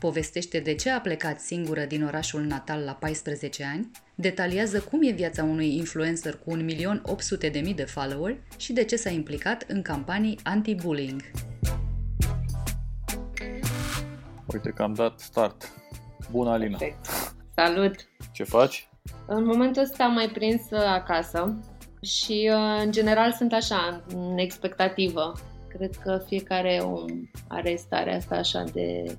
povestește de ce a plecat singură din orașul natal la 14 ani, detaliază cum e viața unui influencer cu 1.800.000 de follower și de ce s-a implicat în campanii anti-bullying. Uite că am dat start. Bună, Alina! Perfect. Salut! Ce faci? În momentul ăsta am mai prins uh, acasă și uh, în general sunt așa, în expectativă. Cred că fiecare om are starea asta așa de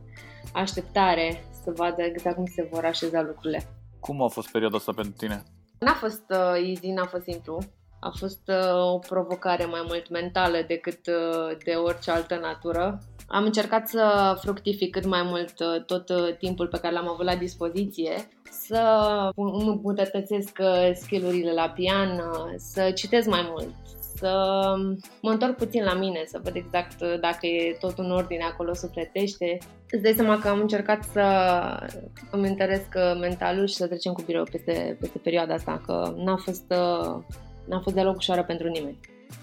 așteptare să vadă exact cum se vor așeza lucrurile. Cum a fost perioada asta pentru tine? N-a fost uh, easy, n-a fost simplu. A fost uh, o provocare mai mult mentală decât uh, de orice altă natură. Am încercat să fructific cât mai mult uh, tot uh, timpul pe care l-am avut la dispoziție, să îmi îmbunătățesc uh, skillurile la pian, să citesc mai mult, să mă întorc puțin la mine, să văd exact uh, dacă e tot în ordine acolo sufletește. Îți dai seama că am încercat să îmi întăresc uh, mentalul și să trecem cu birou peste, peste perioada asta, că n-a fost, uh, n-a fost deloc ușoară pentru nimeni.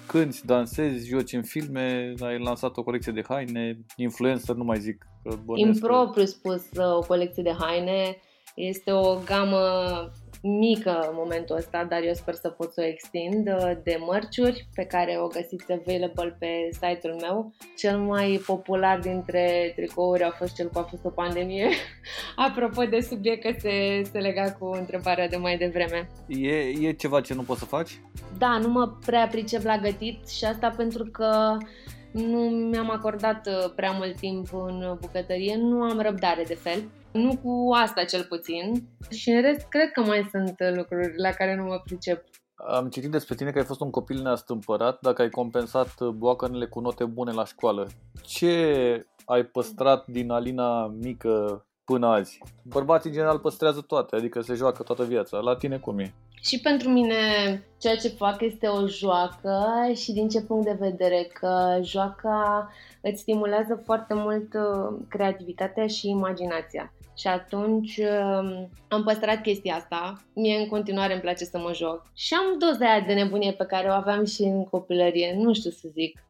Cânti, dansezi, joci în filme, ai lansat o colecție de haine, influencer, nu mai zic. Impropriu spus o colecție de haine, este o gamă mică în momentul ăsta, dar eu sper să pot să o extind, uh, de mărciuri pe care o găsiți available pe site-ul meu. Cel mai popular dintre tricouri a fost cel cu a fost o pandemie. Apropo de subiect că se, se lega cu întrebarea de mai devreme. E, e ceva ce nu poți să faci? Da, nu mă prea pricep la gătit și asta pentru că nu mi-am acordat uh, prea mult timp în bucătărie, nu am răbdare de fel nu cu asta cel puțin. Și în rest, cred că mai sunt lucruri la care nu mă pricep. Am citit despre tine că ai fost un copil neastâmpărat, dacă ai compensat boacănele cu note bune la școală. Ce ai păstrat din Alina mică până azi? Bărbații în general păstrează toate, adică se joacă toată viața. La tine cum e? Și pentru mine ceea ce fac este o joacă și din ce punct de vedere? Că joaca îți stimulează foarte mult uh, creativitatea și imaginația. Și atunci um, am păstrat chestia asta. Mie în continuare îmi place să mă joc. Și am doza aia de nebunie pe care o aveam și în copilărie. Nu știu să zic.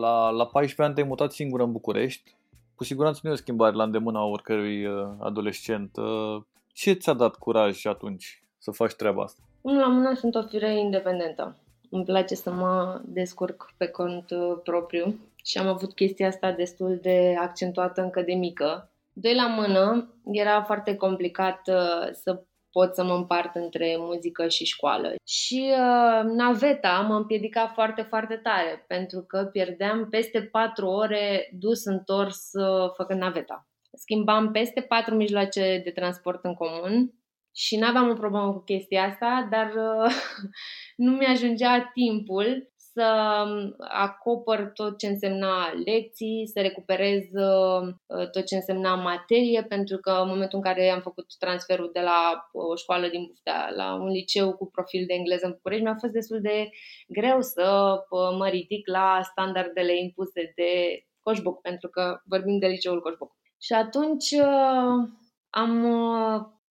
La, la 14 ani te-ai mutat singură în București. Cu siguranță nu e o schimbare la îndemâna oricărui uh, adolescent. Uh, ce ți-a dat curaj atunci să faci treaba asta? Unul la mână sunt o fire independentă. Îmi place să mă descurc pe cont uh, propriu și am avut chestia asta destul de accentuată încă de mică Doi la mână, era foarte complicat uh, să pot să mă împart între muzică și școală. Și uh, naveta mă împiedica foarte, foarte tare, pentru că pierdeam peste patru ore dus întors uh, făcând naveta. Schimbam peste patru mijloace de transport în comun și nu aveam o problemă cu chestia asta, dar uh, nu mi-ajungea timpul să um, acopăr tot ce însemna lecții, să recuperez uh, tot ce însemna materie, pentru că în momentul în care am făcut transferul de la o școală din Buftea la un liceu cu profil de engleză în București, mi-a fost destul de greu să uh, mă ridic la standardele impuse de Coșbuc, pentru că vorbim de liceul Coșbuc. Și atunci uh, am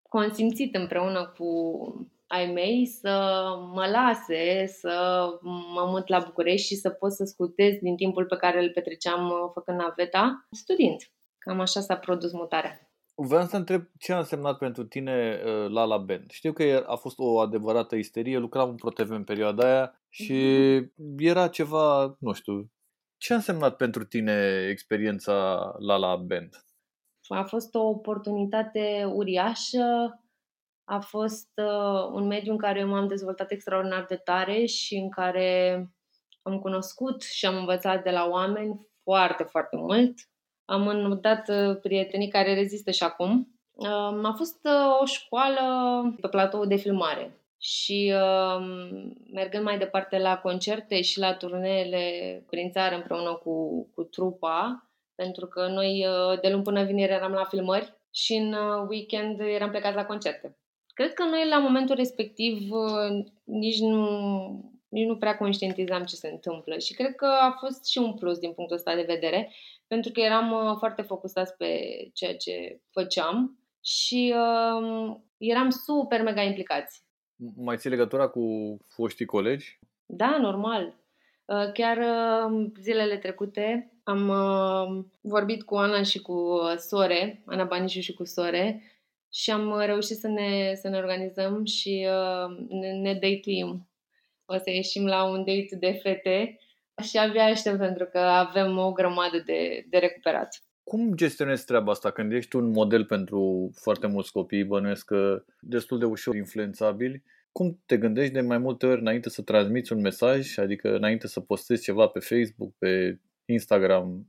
consimțit împreună cu ai mei să mă lase să mă mut la București și să pot să scutez din timpul pe care îl petreceam uh, făcând naveta, studiind. Cam așa s-a produs mutarea. Vreau să întreb ce a însemnat pentru tine uh, la la Band. Știu că a fost o adevărată isterie, lucram în ProTV în perioada aia și mm-hmm. era ceva, nu știu, ce a însemnat pentru tine experiența la la Band? A fost o oportunitate uriașă a fost uh, un mediu în care m-am dezvoltat extraordinar de tare și în care am cunoscut și am învățat de la oameni foarte, foarte mult. Am învățat uh, prietenii care rezistă și acum. Uh, a fost uh, o școală pe platou de filmare și uh, mergând mai departe la concerte și la turneele prin țară împreună cu, cu trupa, pentru că noi uh, de luni până vineri eram la filmări și în uh, weekend eram plecați la concerte. Cred că noi la momentul respectiv uh, nici nu, nici nu prea conștientizam ce se întâmplă și cred că a fost și un plus din punctul ăsta de vedere, pentru că eram uh, foarte focusați pe ceea ce făceam și uh, eram super mega implicați. Mai ții legătura cu foștii colegi? Da, normal. Uh, chiar uh, zilele trecute am uh, vorbit cu Ana și cu Sore, Ana Banișu și cu Sore, și am reușit să ne, să ne organizăm și ne, ne date-uim. O să ieșim la un date de fete și abia aștept pentru că avem o grămadă de, de recuperat. Cum gestionezi treaba asta când ești un model pentru foarte mulți copii, bănuiesc că destul de ușor influențabili? Cum te gândești de mai multe ori înainte să transmiți un mesaj, adică înainte să postezi ceva pe Facebook, pe Instagram?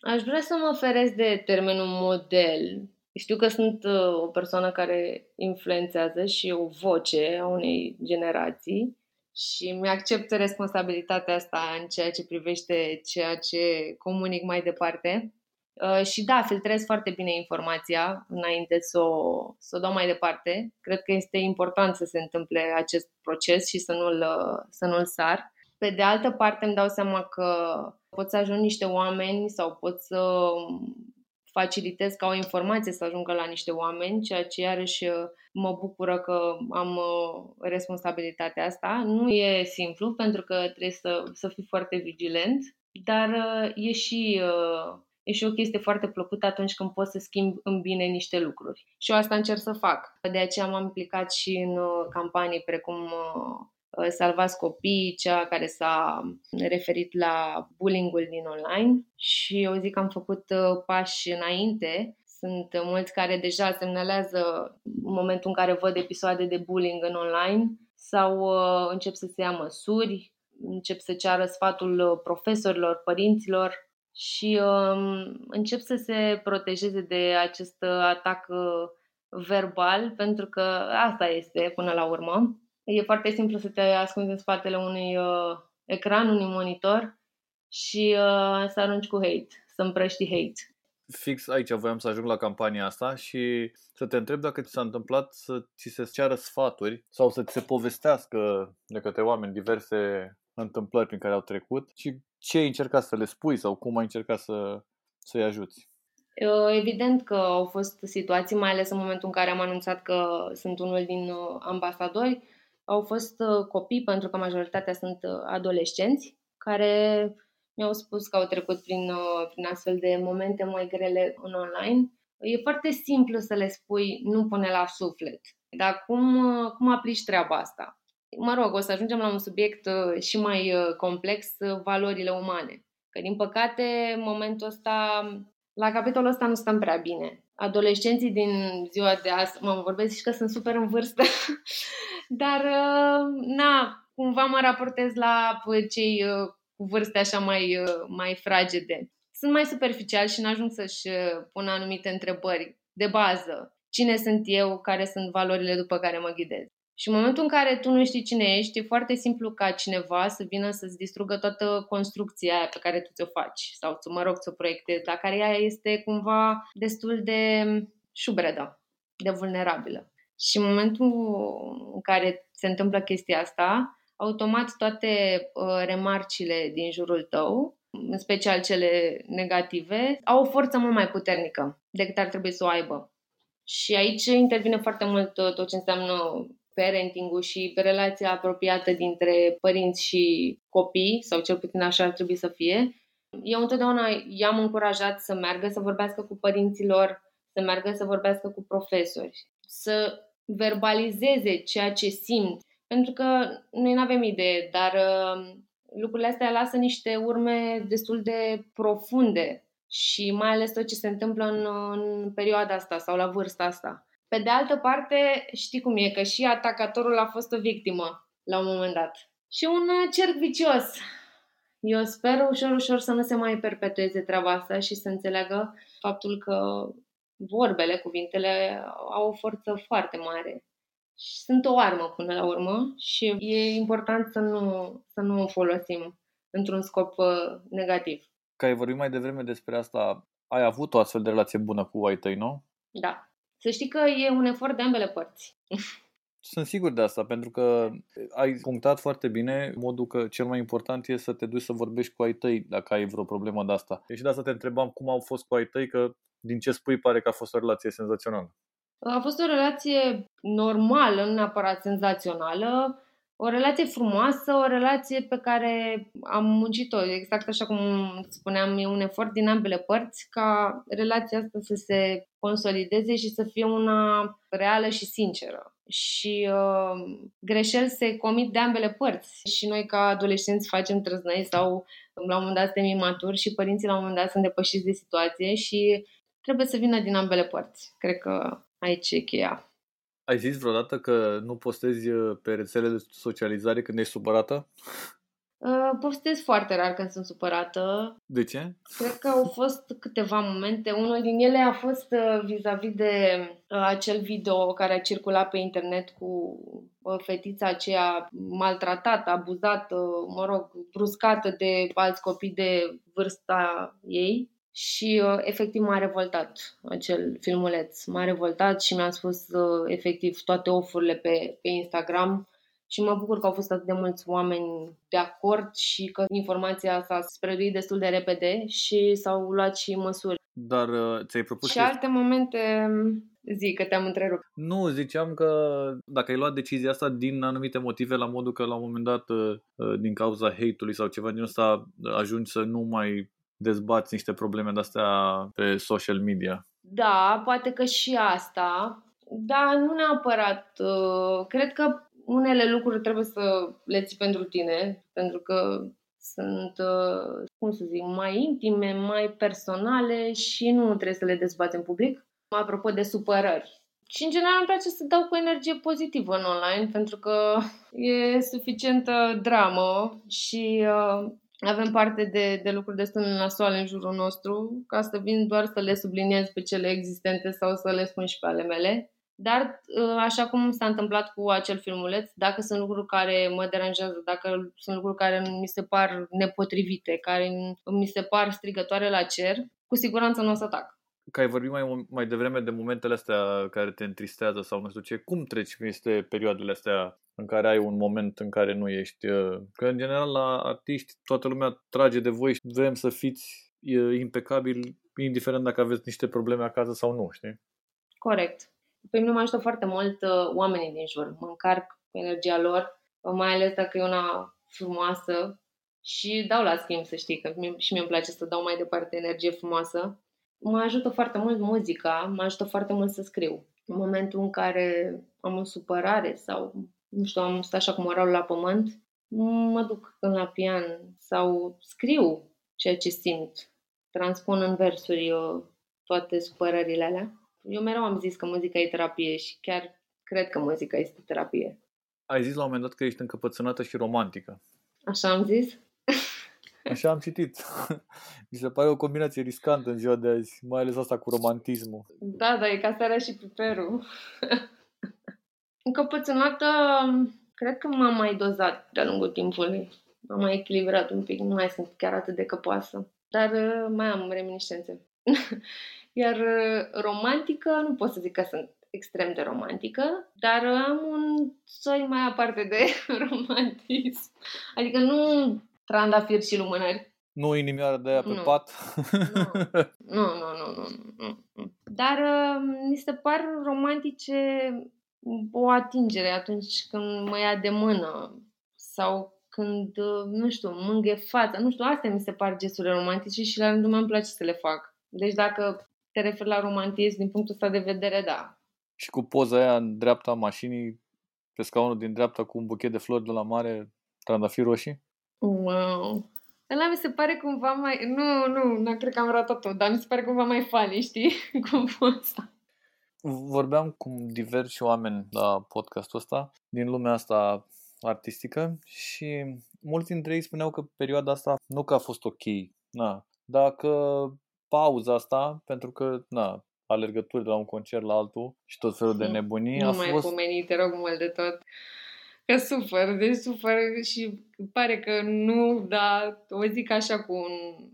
Aș vrea să mă feresc de termenul model. Știu că sunt uh, o persoană care influențează și o voce a unei generații și mi-accept responsabilitatea asta în ceea ce privește ceea ce comunic mai departe. Uh, și da, filtrez foarte bine informația înainte să o, să o dau mai departe. Cred că este important să se întâmple acest proces și să nu-l, să nu-l sar. Pe de altă parte îmi dau seama că pot să ajung niște oameni sau pot să facilitez ca o informație să ajungă la niște oameni, ceea ce iarăși mă bucură că am responsabilitatea asta. Nu e simplu pentru că trebuie să, să fii foarte vigilent, dar e și E și o chestie foarte plăcută atunci când poți să schimbi în bine niște lucruri. Și eu asta încerc să fac. De aceea m-am implicat și în uh, campanii precum uh, uh, Salvați Copii, cea care s-a referit la bullying-ul din online și eu zic că am făcut pași înainte. Sunt mulți care deja semnalează în momentul în care văd episoade de bullying în online sau încep să se ia măsuri, încep să ceară sfatul profesorilor, părinților și um, încep să se protejeze de acest uh, atac uh, verbal, pentru că asta este până la urmă. E foarte simplu să te ascunzi în spatele unui uh, ecran, unui monitor și uh, să arunci cu hate, să împrăști hate. Fix aici voiam să ajung la campania asta și să te întreb dacă ți s-a întâmplat să ți se ceară sfaturi sau să ți se povestească de către oameni diverse întâmplări prin care au trecut și ce ai încercat să le spui sau cum ai încercat să, să-i ajuți? Evident că au fost situații, mai ales în momentul în care am anunțat că sunt unul din uh, ambasadori, au fost uh, copii, pentru că majoritatea sunt uh, adolescenți, care mi-au spus că au trecut prin, prin astfel de momente mai grele în online. E foarte simplu să le spui, nu pune la suflet. Dar cum, cum aplici treaba asta? mă rog, o să ajungem la un subiect uh, și mai uh, complex, uh, valorile umane. Că, din păcate, în momentul ăsta, la capitolul ăsta nu stăm prea bine. Adolescenții din ziua de azi, mă vorbesc și că sunt super în vârstă, dar, na, cumva mă raportez la cei cu vârste așa mai, mai fragede. Sunt mai superficiali și n-ajung să-și pună anumite întrebări de bază. Cine sunt eu, care sunt valorile după care mă ghidez. Și în momentul în care tu nu știi cine ești, e foarte simplu ca cineva să vină să-ți distrugă toată construcția aia pe care tu ți-o faci sau, mă rog, ți-o proiectezi, dar care ea este cumva destul de șubredă, de vulnerabilă. Și în momentul în care se întâmplă chestia asta, automat toate uh, remarcile din jurul tău, în special cele negative, au o forță mult mai puternică decât ar trebui să o aibă. Și aici intervine foarte mult tot ce înseamnă parenting-ul și relația apropiată dintre părinți și copii, sau cel puțin așa ar trebui să fie. Eu întotdeauna i-am încurajat să meargă să vorbească cu părinților, să meargă să vorbească cu profesori, să verbalizeze ceea ce simt. Pentru că noi nu avem idee, dar uh, lucrurile astea lasă niște urme destul de profunde și mai ales tot ce se întâmplă în, în perioada asta sau la vârsta asta. Pe de altă parte, știi cum e, că și atacatorul a fost o victimă la un moment dat. Și un uh, cerc vicios. Eu sper ușor, ușor să nu se mai perpetueze treaba asta și să înțeleagă faptul că vorbele, cuvintele au o forță foarte mare. Și sunt o armă până la urmă și e important să nu, să nu o folosim într-un scop uh, negativ. Ca ai vorbit mai devreme despre asta, ai avut o astfel de relație bună cu ai tăi, nu? Da. Să știi că e un efort de ambele părți. Sunt sigur de asta, pentru că ai punctat foarte bine modul că cel mai important e să te duci să vorbești cu ai tăi dacă ai vreo problemă de asta. Și de asta te întrebam cum au fost cu ai tăi, că din ce spui pare că a fost o relație senzațională. A fost o relație normală, nu neapărat senzațională, o relație frumoasă, o relație pe care am muncit-o, exact așa cum spuneam, e un efort din ambele părți ca relația asta să se consolideze și să fie una reală și sinceră. Și uh, greșeli se comit de ambele părți. Și noi ca adolescenți facem trăznăi sau la un moment dat suntem imaturi și părinții la un moment dat sunt depășiți de situație și trebuie să vină din ambele părți. Cred că aici e cheia. Ai zis vreodată că nu postezi uh, pe rețele de socializare când ești supărată? Uh, postez foarte rar când sunt supărată. De ce? Cred că au fost câteva momente. Unul din ele a fost uh, vis-a-vis de uh, acel video care a circulat pe internet cu uh, fetița aceea maltratată, abuzată, mă rog, bruscată de alți copii de vârsta ei și uh, efectiv m-a revoltat acel filmuleț. M-a revoltat și mi-a spus uh, efectiv toate ofurile pe, pe Instagram și mă bucur că au fost atât de mulți oameni de acord și că informația s-a spreduit destul de repede și s-au luat și măsuri. Dar uh, ți-ai propus... Și alte momente, zic că te-am întrerupt. Nu, ziceam că dacă ai luat decizia asta din anumite motive, la modul că la un moment dat, uh, uh, din cauza hate-ului sau ceva din ăsta, ajungi să nu mai dezbați niște probleme de-astea pe social media. Da, poate că și asta, dar nu neapărat. Uh, cred că unele lucruri trebuie să le ții pentru tine, pentru că sunt, uh, cum să zic, mai intime, mai personale și nu trebuie să le dezbați în public. Apropo de supărări. Și în general îmi place să dau cu energie pozitivă în online pentru că e suficientă dramă și uh, avem parte de, de lucruri destul de nasoale în jurul nostru, ca să vin doar să le subliniez pe cele existente sau să le spun și pe ale mele. Dar, ă, așa cum s-a întâmplat cu acel filmuleț, dacă sunt lucruri care mă deranjează, dacă sunt lucruri care mi se par nepotrivite, care mi se par strigătoare la cer, cu siguranță nu o să atac că ai vorbit mai, mai devreme de momentele astea care te întristează sau nu știu ce, cum treci peste perioadele astea în care ai un moment în care nu ești? Uh, că în general la artiști toată lumea trage de voi și vrem să fiți impecabil, indiferent dacă aveți niște probleme acasă sau nu, știi? Corect. Pe mine mă ajută foarte mult uh, oamenii din jur. Mă încarc cu energia lor, mai ales dacă e una frumoasă și dau la schimb, să știi, că și mie îmi place să dau mai departe energie frumoasă mă ajută foarte mult muzica, mă ajută foarte mult să scriu. În momentul în care am o supărare sau, nu știu, am stat așa cu moralul la pământ, mă duc la pian sau scriu ceea ce simt. Transpun în versuri eu uh, toate supărările alea. Eu mereu am zis că muzica e terapie și chiar cred că muzica este terapie. Ai zis la un moment dat că ești încăpățânată și romantică. Așa am zis? Așa am citit. Mi se pare o combinație riscantă în ziua de azi, mai ales asta cu romantismul. Da, da, e ca sarea și piperul. Încăpățânată, cred că m-am mai dozat de-a lungul timpului. M-am mai echilibrat un pic, nu mai sunt chiar atât de căpoasă. Dar uh, mai am reminiscențe. Iar uh, romantică, nu pot să zic că sunt extrem de romantică, dar am un soi mai aparte de romantism. Adică nu trandafiri și lumânări. Nu inimioară de aia pe nu. pat? Nu. nu, nu, nu, nu, nu. Dar uh, mi se par romantice o atingere atunci când mă ia de mână sau când, uh, nu știu, mânghe fața. Nu știu, astea mi se par gesturile romantice și la rândul meu îmi place să le fac. Deci dacă te referi la romantism din punctul ăsta de vedere, da. Și cu poza aia în dreapta mașinii, pe scaunul din dreapta cu un buchet de flori de la mare, trandafiri roșii? Wow! Ăla mi se pare cumva mai... Nu, nu, nu cred că am ratat tot, dar mi se pare cumva mai funny, știi? Cum asta. Vorbeam cu diversi oameni la podcastul ăsta din lumea asta artistică și mulți dintre ei spuneau că perioada asta nu că a fost ok, na, dar că pauza asta, pentru că na, alergături de la un concert la altul și tot felul de hmm. nebunii. Nu a mai fost... pomeni, te rog mult de tot. Că sufăr, deci sufăr și pare că nu, dar o zic așa cu un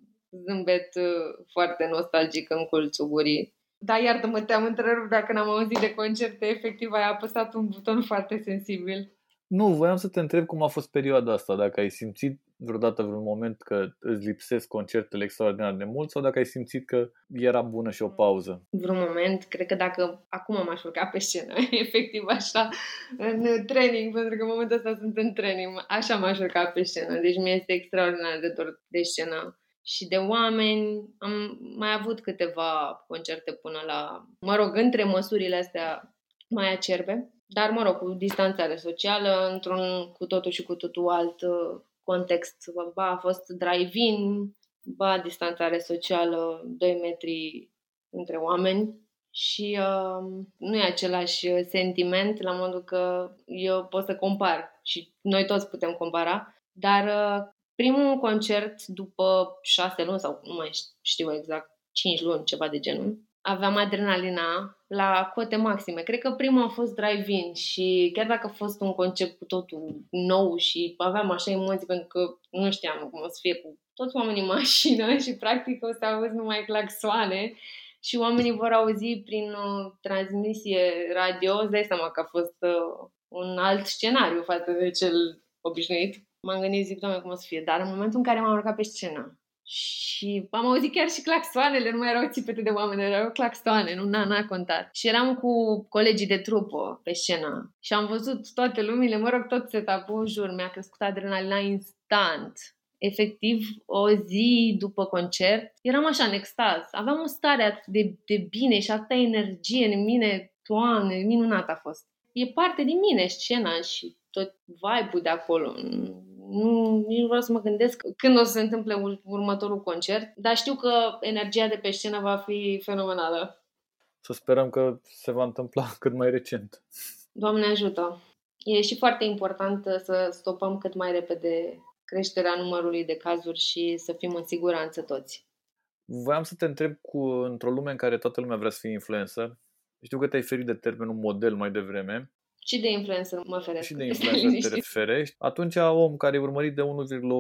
zâmbet uh, foarte nostalgic în colțul gurii. Da, iartă-mă, te-am întrerupt dacă n-am auzit de concerte, efectiv ai apăsat un buton foarte sensibil. Nu, voiam să te întreb cum a fost perioada asta, dacă ai simțit vreodată vreun moment că îți lipsesc concertele extraordinar de mult sau dacă ai simțit că era bună și o pauză? Vreun moment, cred că dacă acum m-aș urca pe scenă, efectiv așa, în training, pentru că în momentul ăsta sunt în training, așa m-aș urca pe scenă, deci mi este extraordinar de dor de scenă și de oameni. Am mai avut câteva concerte până la, mă rog, între măsurile astea mai acerbe, dar, mă rog, cu distanțare socială, într-un cu totul și cu totul alt uh, context. Ba a fost drive-in, ba distanțare socială, 2 metri între oameni și uh, nu e același sentiment la modul că eu pot să compar și noi toți putem compara, dar uh, primul concert după șase luni sau nu mai știu exact, cinci luni, ceva de genul, aveam adrenalina la cote maxime. Cred că primul a fost drive-in și chiar dacă a fost un concept cu totul nou și aveam așa emoții pentru că nu știam cum o să fie cu toți oamenii în mașină și practic o să auzi numai claxoane și oamenii vor auzi prin uh, transmisie radio, îți dai seama că a fost uh, un alt scenariu față de cel obișnuit. M-am gândit, zic, doamne, cum o să fie, dar în momentul în care m-am urcat pe scenă și am auzit chiar și claxoanele, nu mai erau țipete de oameni, erau claxoane, nu n-a, n-a contat. Și eram cu colegii de trupă pe scenă și am văzut toate lumile, mă rog, tot setup-ul în jur, mi-a crescut adrenalina instant. Efectiv, o zi după concert, eram așa în extaz. Aveam o stare atât de, de bine și atâta energie în mine, toamne, minunat a fost. E parte din mine scena și tot vibe-ul de acolo nu, nici nu vreau să mă gândesc când o să se întâmple următorul concert, dar știu că energia de pe scenă va fi fenomenală. Să sperăm că se va întâmpla cât mai recent. Doamne ajută! E și foarte important să stopăm cât mai repede creșterea numărului de cazuri și să fim în siguranță toți. Voiam să te întreb cu, într-o lume în care toată lumea vrea să fie influencer, știu că te-ai ferit de termenul model mai devreme, și de influencer mă feresc. Și de influencer te ferești. Atunci om care e urmărit de 1,8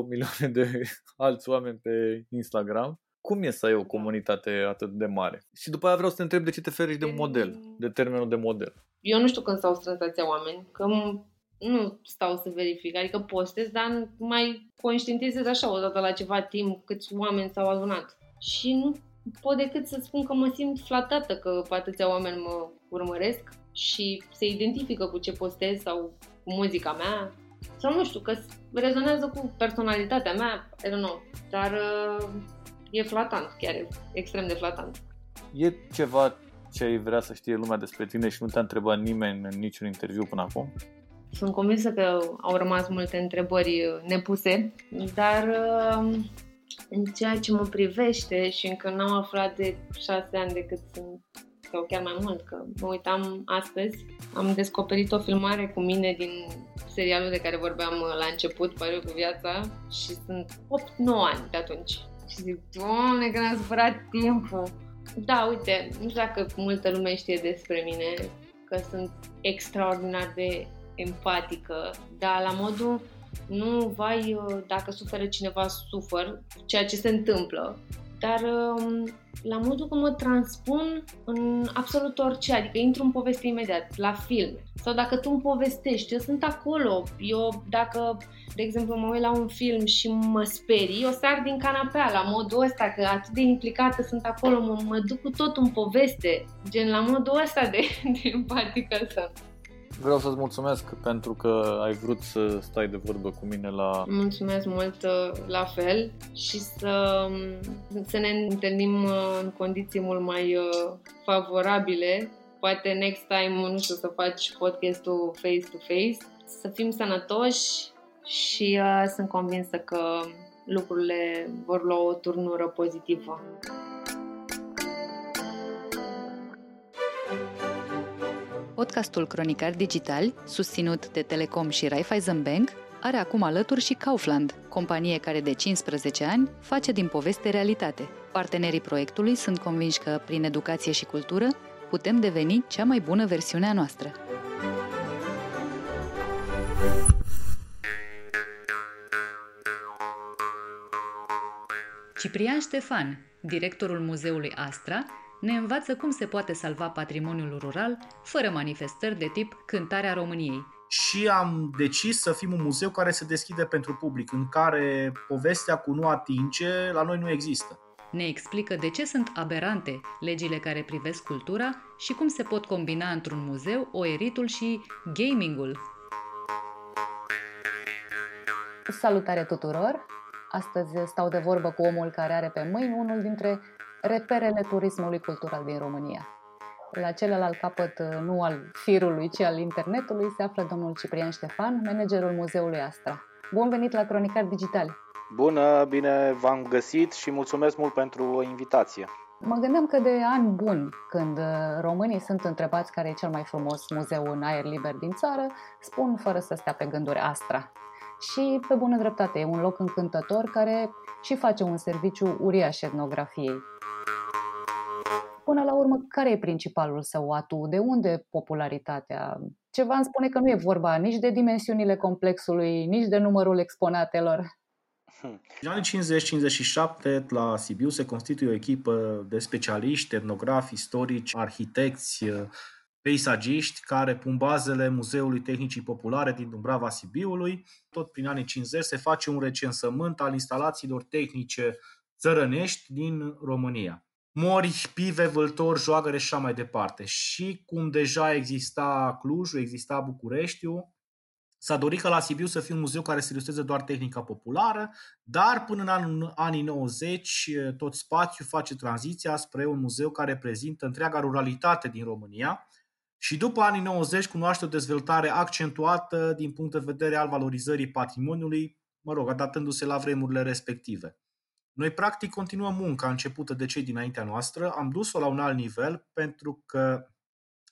milioane de alți oameni pe Instagram, cum e să ai o comunitate atât de mare? Și după aia vreau să te întreb de ce te ferești de model, de termenul de model. Eu nu știu când s-au strâns atâția oameni, că nu stau să verific, adică postez, dar mai conștientizez așa odată la ceva timp câți oameni s-au adunat. Și nu pot decât să spun că mă simt flatată că atâția oameni mă urmăresc și se identifică cu ce postez sau cu muzica mea sau nu știu, că rezonează cu personalitatea mea, I don't know, dar uh, e flatant, chiar e extrem de flatant. E ceva ce ai vrea să știe lumea despre tine și nu te-a întrebat nimeni în niciun interviu până acum? Sunt convinsă că au rămas multe întrebări nepuse, dar uh, în ceea ce mă privește și încă n-am aflat de șase ani de cât sunt sau chiar mai mult, că mă uitam astăzi, am descoperit o filmare cu mine din serialul de care vorbeam la început, Pariu cu viața, și sunt 8-9 ani de atunci. Și zic, doamne, că ne-a supărat timpul. Da, uite, nu știu dacă multă lume știe despre mine, că sunt extraordinar de empatică, dar la modul nu, vai, dacă suferă cineva, sufăr, ceea ce se întâmplă, dar um, la modul cum mă transpun în absolut orice, adică intru în poveste imediat, la film. Sau dacă tu îmi povestești, eu sunt acolo. Eu, dacă, de exemplu, mă uit la un film și mă sperii, eu sar din canapea la modul ăsta, că atât de implicată sunt acolo, mă, mă duc cu tot în poveste, gen la modul ăsta de, de empatică sunt. Vreau să-ți mulțumesc pentru că ai vrut să stai de vorbă cu mine la... Mulțumesc mult uh, la fel și să, um, să ne întâlnim uh, în condiții mult mai uh, favorabile. Poate next time, nu știu, să faci podcastul face-to-face, să fim sănătoși și uh, sunt convinsă că lucrurile vor lua o turnură pozitivă. Podcastul Cronicar Digital, susținut de Telecom și Raiffeisen Bank, are acum alături și Kaufland, companie care de 15 ani face din poveste realitate. Partenerii proiectului sunt convinși că, prin educație și cultură, putem deveni cea mai bună versiune a noastră. Ciprian Ștefan, directorul Muzeului Astra, ne învață cum se poate salva patrimoniul rural fără manifestări de tip Cântarea României. Și am decis să fim un muzeu care se deschide pentru public, în care povestea cu nu atinge la noi nu există. Ne explică de ce sunt aberante legile care privesc cultura și cum se pot combina într-un muzeu oeritul și gamingul. Salutare tuturor! Astăzi stau de vorbă cu omul care are pe mâini unul dintre reperele turismului cultural din România. La celălalt capăt, nu al firului, ci al internetului, se află domnul Ciprian Ștefan, managerul Muzeului Astra. Bun venit la Cronicar Digital! Bună, bine v-am găsit și mulțumesc mult pentru invitație. Mă gândeam că de ani buni, când românii sunt întrebați care e cel mai frumos muzeu în aer liber din țară, spun fără să stea pe gânduri Astra. Și, pe bună dreptate, e un loc încântător care și face un serviciu uriaș etnografiei. Până la urmă, care e principalul său atu? De unde popularitatea? Ceva îmi spune că nu e vorba nici de dimensiunile complexului, nici de numărul exponatelor. În anii 50-57, la Sibiu se constituie o echipă de specialiști, etnografi, istorici, arhitecți, peisagiști care pun bazele Muzeului Tehnicii Populare din Dumbrava Sibiului. Tot prin anii 50 se face un recensământ al instalațiilor tehnice țărănești din România. Mori, pive, vâltori, joagăre și așa mai departe. Și cum deja exista Clujul, exista Bucureștiu, S-a dorit ca la Sibiu să fie un muzeu care să ilustreze doar tehnica populară, dar până în anii 90 tot spațiul face tranziția spre un muzeu care prezintă întreaga ruralitate din România și după anii 90 cunoaște o dezvoltare accentuată din punct de vedere al valorizării patrimoniului, mă rog, adaptându-se la vremurile respective. Noi, practic, continuăm munca începută de cei dinaintea noastră, am dus-o la un alt nivel pentru că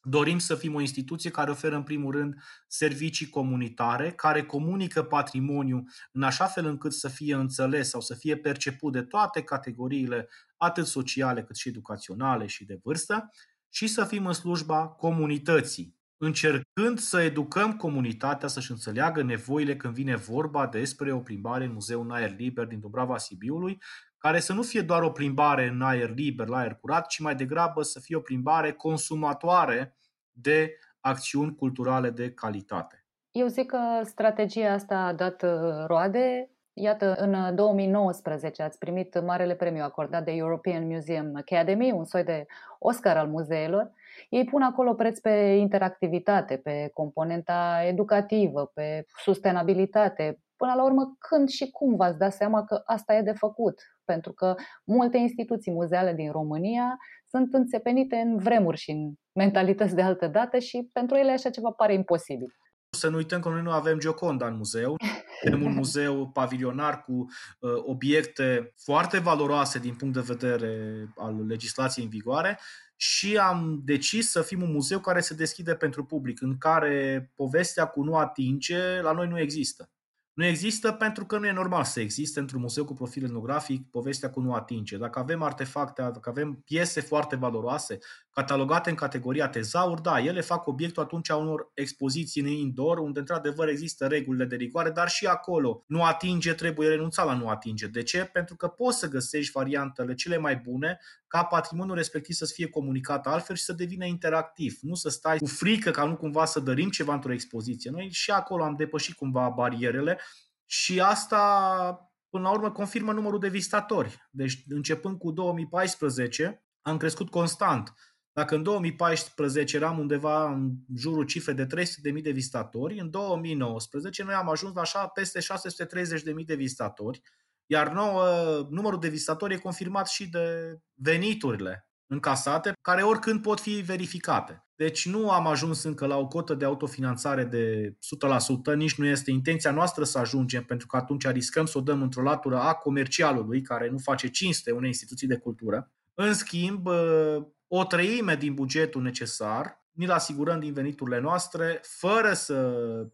dorim să fim o instituție care oferă, în primul rând, servicii comunitare, care comunică patrimoniu în așa fel încât să fie înțeles sau să fie perceput de toate categoriile, atât sociale cât și educaționale și de vârstă, și să fim în slujba comunității, încercând să educăm comunitatea să-și înțeleagă nevoile când vine vorba despre o plimbare în muzeul în aer liber din Dubrava Sibiului, care să nu fie doar o plimbare în aer liber, la aer curat, ci mai degrabă să fie o plimbare consumatoare de acțiuni culturale de calitate. Eu zic că strategia asta a dat uh, roade. Iată, în 2019 ați primit marele premiu acordat de European Museum Academy, un soi de Oscar al muzeelor. Ei pun acolo preț pe interactivitate, pe componenta educativă, pe sustenabilitate. Până la urmă, când și cum v-ați dat seama că asta e de făcut? Pentru că multe instituții muzeale din România sunt înțepenite în vremuri și în mentalități de altă dată și pentru ele așa ceva pare imposibil. Să nu uităm că noi nu avem Gioconda în muzeu. Avem un muzeu pavilionar cu uh, obiecte foarte valoroase din punct de vedere al legislației în vigoare și am decis să fim un muzeu care se deschide pentru public, în care povestea cu nu atinge la noi nu există. Nu există pentru că nu e normal să existe într-un muzeu cu profil etnografic povestea cu nu atinge. Dacă avem artefacte, dacă avem piese foarte valoroase, catalogate în categoria tezaur, da, ele fac obiectul atunci a unor expoziții în indoor, unde într-adevăr există regulile de rigoare, dar și acolo nu atinge, trebuie renunța la nu atinge. De ce? Pentru că poți să găsești variantele cele mai bune ca patrimoniul respectiv să fie comunicat altfel și să devină interactiv. Nu să stai cu frică ca nu cumva să dărim ceva într-o expoziție. Noi și acolo am depășit cumva barierele și asta până la urmă confirmă numărul de vizitatori. Deci începând cu 2014 am crescut constant. Dacă în 2014 eram undeva în jurul cifre de 300.000 de vizitatori, în 2019 noi am ajuns la așa peste 630.000 de vizitatori, iar nouă, numărul de vizitatori e confirmat și de veniturile încasate, care oricând pot fi verificate. Deci nu am ajuns încă la o cotă de autofinanțare de 100%, nici nu este intenția noastră să ajungem, pentru că atunci riscăm să o dăm într-o latură a comercialului, care nu face cinste unei instituții de cultură. În schimb, o treime din bugetul necesar ni-l asigurăm din veniturile noastre, fără să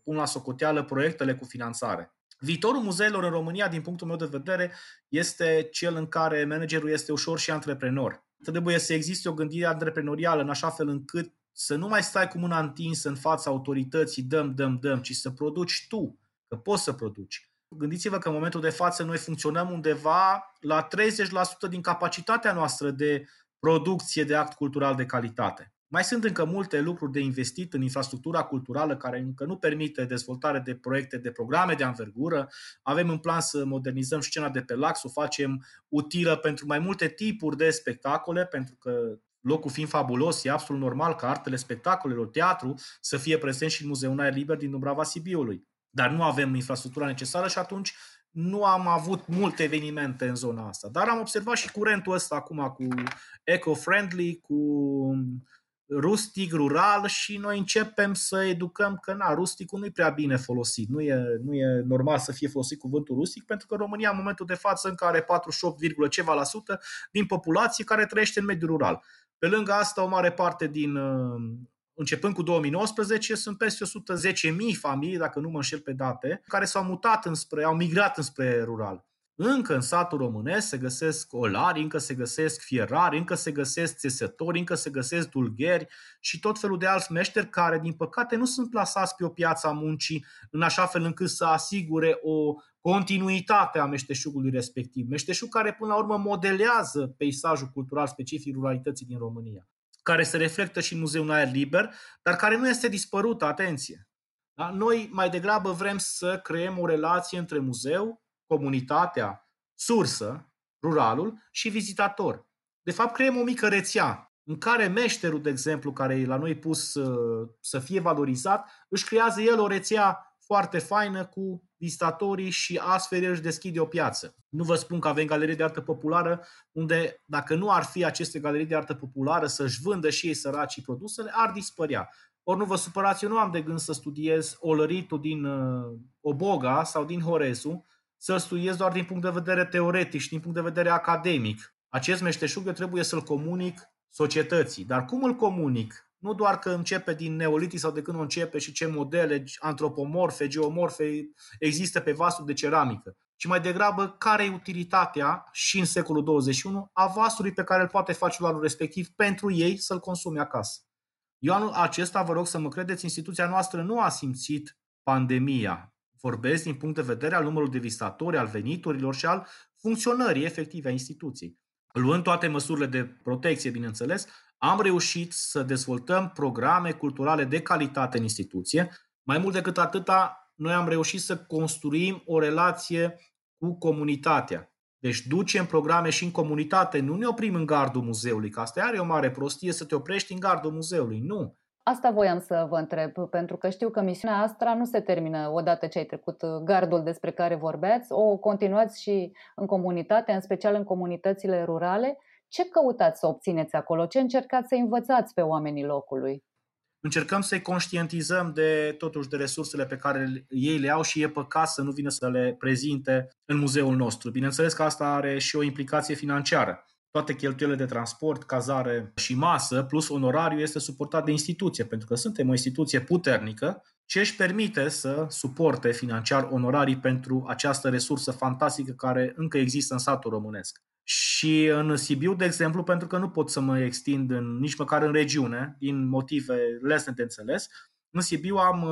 pun la socoteală proiectele cu finanțare. Viitorul muzeelor în România, din punctul meu de vedere, este cel în care managerul este ușor și antreprenor. Trebuie să existe o gândire antreprenorială în așa fel încât să nu mai stai cu mâna întinsă în fața autorității, dăm, dăm, dăm, ci să produci tu, că poți să produci. Gândiți-vă că în momentul de față noi funcționăm undeva la 30% din capacitatea noastră de producție de act cultural de calitate. Mai sunt încă multe lucruri de investit în infrastructura culturală care încă nu permite dezvoltare de proiecte, de programe de anvergură. Avem în plan să modernizăm scena de pe lac, să o facem utilă pentru mai multe tipuri de spectacole, pentru că locul fiind fabulos, e absolut normal ca artele spectacolelor, teatru, să fie prezent și în Muzeul Aer Liber din Dubrava Sibiului. Dar nu avem infrastructura necesară și atunci nu am avut multe evenimente în zona asta. Dar am observat și curentul ăsta acum cu eco-friendly, cu rustic, rural și noi începem să educăm că na, rusticul nu e prea bine folosit. Nu e, nu e normal să fie folosit cuvântul rustic pentru că România în momentul de față încă are 48, ceva la sută din populație care trăiește în mediul rural. Pe lângă asta, o mare parte din, uh, începând cu 2019, sunt peste 110.000 familii, dacă nu mă înșel pe date, care s-au mutat înspre, au migrat înspre rural. Încă în satul românesc se găsesc olari, încă se găsesc fierari, încă se găsesc țesători, încă se găsesc dulgheri și tot felul de alți meșteri care, din păcate, nu sunt plasați pe o piață a muncii în așa fel încât să asigure o continuitate a meșteșugului respectiv. Meșteșug care, până la urmă, modelează peisajul cultural specific ruralității din România, care se reflectă și în Muzeul Aer Liber, dar care nu este dispărut, atenție. Da? Noi mai degrabă vrem să creăm o relație între muzeu, comunitatea, sursă, ruralul și vizitator. De fapt, creăm o mică rețea în care meșterul, de exemplu, care e la noi pus să, să fie valorizat, își creează el o rețea foarte faină cu vizitatorii și astfel își deschide o piață. Nu vă spun că avem galerii de artă populară unde, dacă nu ar fi aceste galerii de artă populară să-și vândă și ei săracii produsele, ar dispărea. Ori nu vă supărați, eu nu am de gând să studiez olăritul din uh, Oboga sau din Horezu, să-l studiez doar din punct de vedere teoretic și din punct de vedere academic. Acest meșteșug eu trebuie să-l comunic societății. Dar cum îl comunic? Nu doar că începe din neolitic sau de când o începe și ce modele antropomorfe, geomorfe există pe vasul de ceramică, ci mai degrabă care e utilitatea și în secolul 21 a vasului pe care îl poate face luarul respectiv pentru ei să-l consume acasă. Eu anul acesta, vă rog să mă credeți, instituția noastră nu a simțit pandemia Vorbesc din punct de vedere al numărului de vizitatori, al veniturilor și al funcționării efective a instituției. Luând toate măsurile de protecție, bineînțeles, am reușit să dezvoltăm programe culturale de calitate în instituție. Mai mult decât atâta, noi am reușit să construim o relație cu comunitatea. Deci ducem programe și în comunitate, nu ne oprim în gardul muzeului, că asta are o mare prostie să te oprești în gardul muzeului. Nu. Asta voiam să vă întreb, pentru că știu că misiunea asta nu se termină odată ce ai trecut gardul despre care vorbeați, o continuați și în comunitate, în special în comunitățile rurale. Ce căutați să obțineți acolo? Ce încercați să învățați pe oamenii locului? Încercăm să-i conștientizăm de totuși de resursele pe care ei le au și e păcat să nu vină să le prezinte în muzeul nostru. Bineînțeles că asta are și o implicație financiară toate cheltuielile de transport, cazare și masă, plus onorariu, este suportat de instituție, pentru că suntem o instituție puternică ce își permite să suporte financiar onorarii pentru această resursă fantastică care încă există în satul românesc. Și în Sibiu, de exemplu, pentru că nu pot să mă extind în, nici măcar în regiune, din motive lesne de înțeles, în Sibiu am,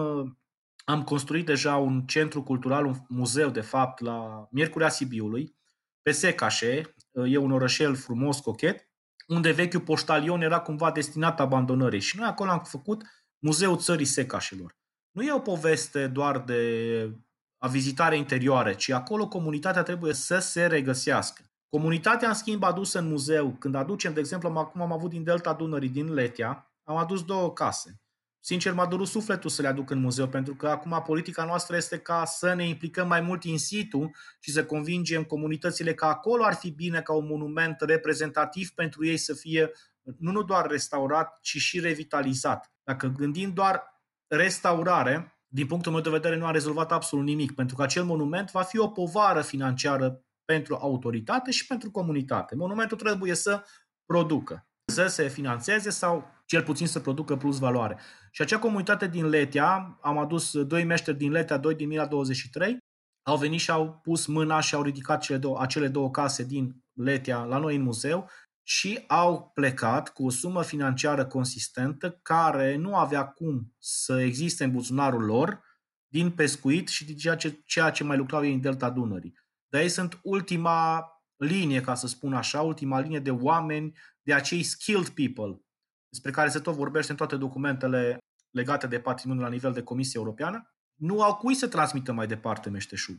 am construit deja un centru cultural, un muzeu, de fapt, la Miercurea Sibiului, pe Secașe, e un orășel frumos, cochet, unde vechiul poștalion era cumva destinat abandonării. Și noi acolo am făcut Muzeul Țării Secașelor. Nu e o poveste doar de a vizitare interioare, ci acolo comunitatea trebuie să se regăsească. Comunitatea, în schimb, adusă în muzeu, când aducem, de exemplu, acum am avut din Delta Dunării, din Letia, am adus două case. Sincer, m-a durut sufletul să le aduc în muzeu, pentru că acum politica noastră este ca să ne implicăm mai mult in situ și să convingem comunitățile că acolo ar fi bine ca un monument reprezentativ pentru ei să fie nu, nu doar restaurat, ci și revitalizat. Dacă gândim doar restaurare, din punctul meu de vedere nu a rezolvat absolut nimic, pentru că acel monument va fi o povară financiară pentru autoritate și pentru comunitate. Monumentul trebuie să producă, să se financeze sau cel puțin să producă plus valoare. Și acea comunitate din Letia, am adus doi meșteri din Letia, doi din Mila 23, au venit și au pus mâna și au ridicat cele două, acele două case din Letia la noi în muzeu și au plecat cu o sumă financiară consistentă care nu avea cum să existe în buzunarul lor din pescuit și din ceea ce, ceea ce mai lucrau ei în delta Dunării. Dar ei sunt ultima linie, ca să spun așa, ultima linie de oameni, de acei skilled people, despre care se tot vorbește în toate documentele legate de patrimoniu la nivel de Comisie Europeană, nu au cui să transmită mai departe meșteșug.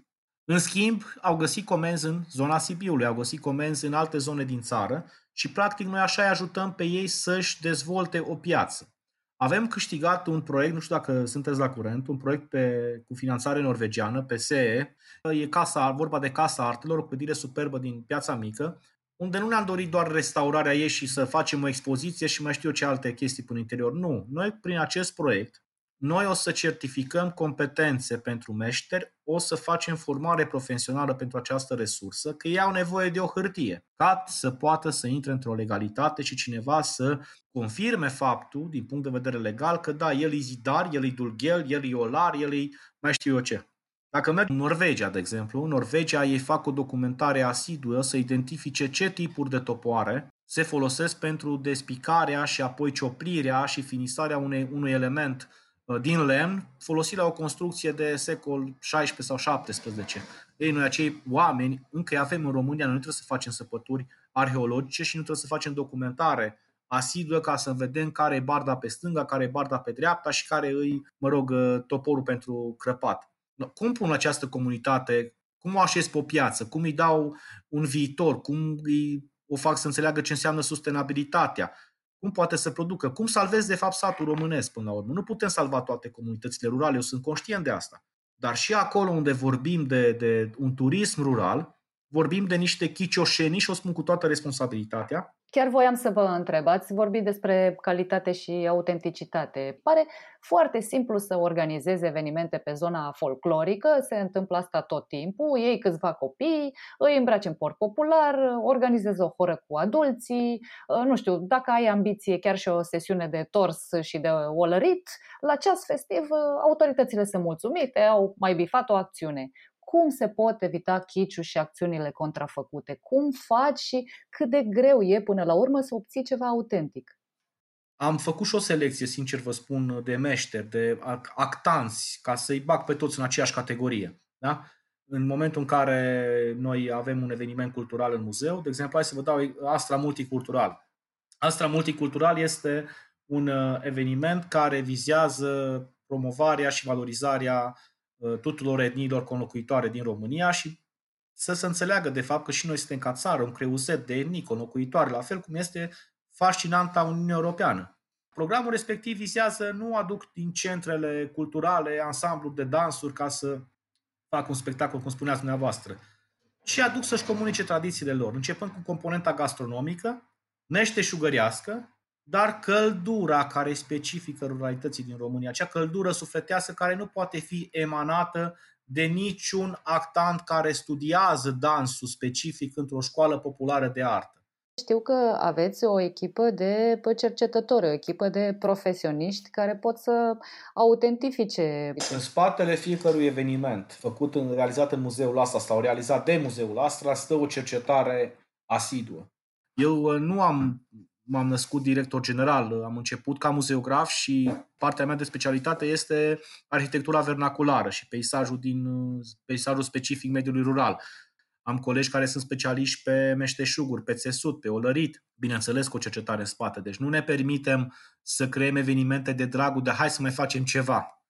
În schimb, au găsit comenzi în zona Sibiului, au găsit comenzi în alte zone din țară și, practic, noi așa îi ajutăm pe ei să-și dezvolte o piață. Avem câștigat un proiect, nu știu dacă sunteți la curent, un proiect pe, cu finanțare norvegiană, PSE. E casa, vorba de Casa Artelor, o clădire superbă din Piața Mică, unde nu ne-am dorit doar restaurarea ei și să facem o expoziție și mai știu eu ce alte chestii până interior. Nu. Noi, prin acest proiect, noi o să certificăm competențe pentru meșteri, o să facem formare profesională pentru această resursă, că ei au nevoie de o hârtie, ca să poată să intre într-o legalitate și cineva să confirme faptul, din punct de vedere legal, că da, el e zidar, el e dulghel, el e olar, el e mai știu eu ce. Dacă merg în Norvegia, de exemplu, în Norvegia ei fac o documentare asiduă să identifice ce tipuri de topoare se folosesc pentru despicarea și apoi cioplirea și finisarea unei, unui element Uh, din lemn, folosit la o construcție de secol 16 sau 17. Ei, noi acei oameni încă avem în România, noi nu trebuie să facem săpături arheologice și nu trebuie să facem documentare. Asiduă ca să vedem care e barda pe stânga, care e barda pe dreapta și care îi, mă rog, uh, toporul pentru crăpat. Cum pun această comunitate, cum o așez pe o piață, cum îi dau un viitor, cum îi o fac să înțeleagă ce înseamnă sustenabilitatea, cum poate să producă? Cum salvezi, de fapt, satul românesc până la urmă? Nu putem salva toate comunitățile rurale, eu sunt conștient de asta. Dar și acolo unde vorbim de, de un turism rural, vorbim de niște chicioșenii și o spun cu toată responsabilitatea, Chiar voiam să vă întreb, ați vorbit despre calitate și autenticitate. Pare foarte simplu să organizezi evenimente pe zona folclorică, se întâmplă asta tot timpul, ei câțiva copii, îi îmbraci în port popular, organizezi o horă cu adulții, nu știu, dacă ai ambiție chiar și o sesiune de tors și de olărit, la ceas festiv autoritățile sunt mulțumite, au mai bifat o acțiune cum se pot evita chiciu și acțiunile contrafăcute, cum faci și cât de greu e până la urmă să obții ceva autentic. Am făcut și o selecție, sincer vă spun, de meșteri, de actanți, ca să-i bag pe toți în aceeași categorie. Da? În momentul în care noi avem un eveniment cultural în muzeu, de exemplu, hai să vă dau Astra Multicultural. Astra Multicultural este un uh, eveniment care vizează promovarea și valorizarea Uh, tuturor etniilor conlocuitoare din România și să se înțeleagă de fapt că și noi suntem ca țară, un creuset de etnii conlocuitoare, la fel cum este fascinanta Uniunea Europeană. Programul respectiv vizează nu aduc din centrele culturale ansambluri de dansuri ca să fac un spectacol, cum spuneați dumneavoastră, ci aduc să-și comunice tradițiile lor, începând cu componenta gastronomică, neșteșugărească, dar căldura care e specifică ruralității din România, acea căldură sufletească care nu poate fi emanată de niciun actant care studiază dansul specific într-o școală populară de artă. Știu că aveți o echipă de cercetători, o echipă de profesioniști care pot să autentifice. În spatele fiecărui eveniment făcut, în, realizat în muzeul Astra sau realizat de muzeul Astra, stă o cercetare asiduă. Eu uh, nu am m-am născut director general, am început ca muzeograf și partea mea de specialitate este arhitectura vernaculară și peisajul, din, peisajul specific mediului rural. Am colegi care sunt specialiști pe meșteșuguri, pe țesut, pe olărit, bineînțeles cu o cercetare în spate. Deci nu ne permitem să creăm evenimente de dragul de hai să mai facem ceva.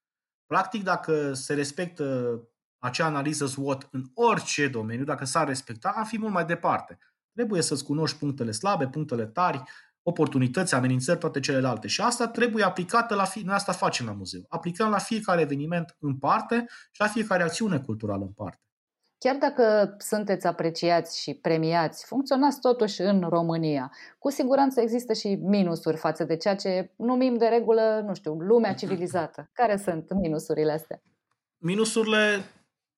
Practic, dacă se respectă acea analiză SWOT în orice domeniu, dacă s-ar respecta, am fi mult mai departe. Trebuie să-ți cunoști punctele slabe, punctele tari, oportunități, amenințări, toate celelalte. Și asta trebuie aplicată la fi... Noi asta facem la muzeu. Aplicăm la fiecare eveniment în parte și la fiecare acțiune culturală în parte. Chiar dacă sunteți apreciați și premiați, funcționați totuși în România. Cu siguranță există și minusuri față de ceea ce numim de regulă, nu știu, lumea civilizată. Care sunt minusurile astea? Minusurile,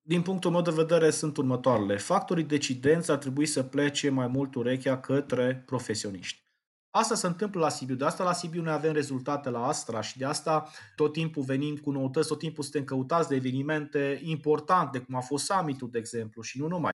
din punctul meu de vedere, sunt următoarele. Factorii decidenți ar trebui să plece mai mult urechea către profesioniști Asta se întâmplă la Sibiu. De asta la Sibiu noi avem rezultate la Astra și de asta tot timpul venim cu noutăți, tot timpul suntem căutați de evenimente importante, cum a fost summitul, de exemplu, și nu numai.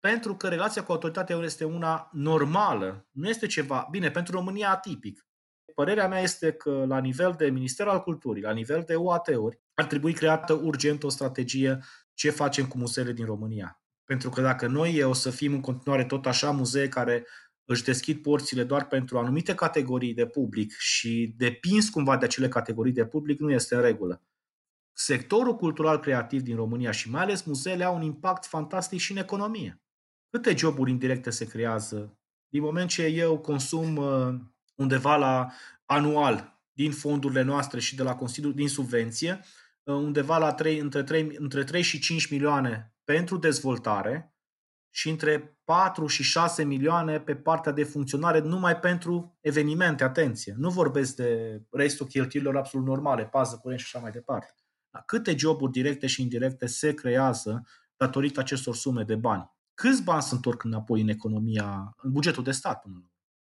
Pentru că relația cu autoritatea este una normală, nu este ceva, bine, pentru România atipic. Părerea mea este că la nivel de Ministerul al Culturii, la nivel de UAT-uri, ar trebui creată urgent o strategie ce facem cu muzeele din România. Pentru că dacă noi o să fim în continuare tot așa muzee care își deschid porțile doar pentru anumite categorii de public și depins cumva de acele categorii de public, nu este în regulă. Sectorul cultural creativ din România și mai ales muzeele au un impact fantastic și în economie. Câte joburi indirecte se creează din moment ce eu consum uh, undeva la anual din fondurile noastre și de la Consiliul din subvenție, uh, undeva la 3, între, 3, între 3 și 5 milioane pentru dezvoltare, și între 4 și 6 milioane pe partea de funcționare numai pentru evenimente, atenție. Nu vorbesc de restul cheltuielilor absolut normale, pază, curent și așa mai departe. Dar câte joburi directe și indirecte se creează datorită acestor sume de bani? Câți bani se întorc înapoi în economia, în bugetul de stat până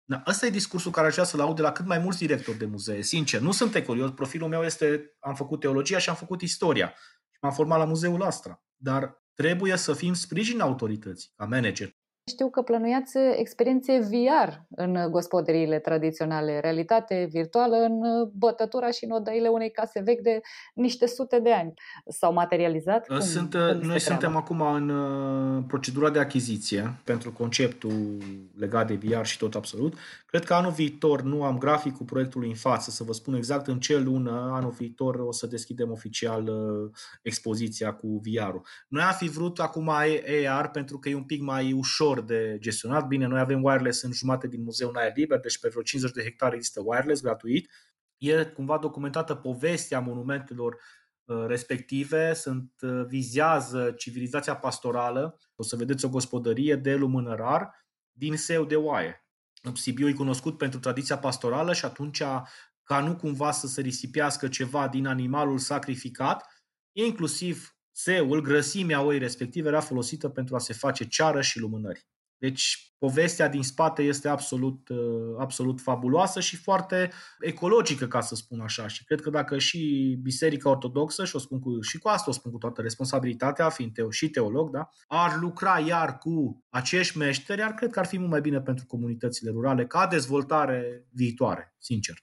da, ăsta e discursul care aș vrea să-l aud de la cât mai mulți directori de muzee. Sincer, nu sunt ecolios, profilul meu este, am făcut teologia și am făcut istoria. Și m-am format la Muzeul Astra. Dar trebuie să fim sprijin autorității, ca manager. Știu că plănuiați experiențe VR în gospodăriile tradiționale, realitate virtuală în bătătura și în odăile unei case vechi de niște sute de ani. S-au materializat? Cum, Sunt, cum noi suntem acum în uh, procedura de achiziție pentru conceptul legat de VR și tot absolut. Cred că anul viitor nu am graficul proiectului în față, să vă spun exact în ce lună anul viitor o să deschidem oficial uh, expoziția cu VR-ul. Noi am fi vrut acum AR pentru că e un pic mai ușor de gestionat. Bine, noi avem wireless în jumate din muzeul în aer liber, deci pe vreo 50 de hectare există wireless gratuit. E cumva documentată povestea monumentelor uh, respective, sunt uh, vizează civilizația pastorală. O să vedeți o gospodărie de lumânărar din seu de oaie. Sibiu e cunoscut pentru tradiția pastorală și atunci ca nu cumva să se risipească ceva din animalul sacrificat, inclusiv seul, grăsimea oii respective era folosită pentru a se face ceară și lumânări. Deci povestea din spate este absolut, uh, absolut fabuloasă și foarte ecologică, ca să spun așa. Și cred că dacă și Biserica Ortodoxă, și, o spun cu, și cu asta o spun cu toată responsabilitatea, fiind teo, și teolog, da, ar lucra iar cu acești meșteri, ar cred că ar fi mult mai bine pentru comunitățile rurale ca dezvoltare viitoare, sincer.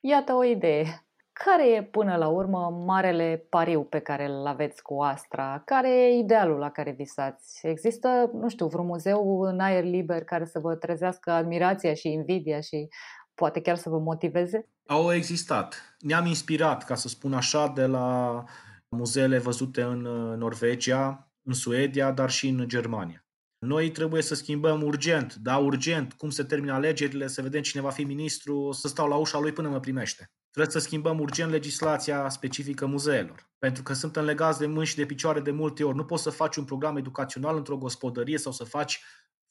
Iată o idee. Care e până la urmă marele pariu pe care îl aveți cu Astra? Care e idealul la care visați? Există, nu știu, vreun muzeu în aer liber care să vă trezească admirația și invidia și poate chiar să vă motiveze? Au existat. Ne-am inspirat, ca să spun așa, de la muzeele văzute în Norvegia, în Suedia, dar și în Germania. Noi trebuie să schimbăm urgent, da, urgent, cum se termină alegerile, să vedem cine va fi ministru, să stau la ușa lui până mă primește. Trebuie să schimbăm urgent legislația specifică muzeelor, pentru că suntem legați de mâini și de picioare de multe ori. Nu poți să faci un program educațional într-o gospodărie sau să faci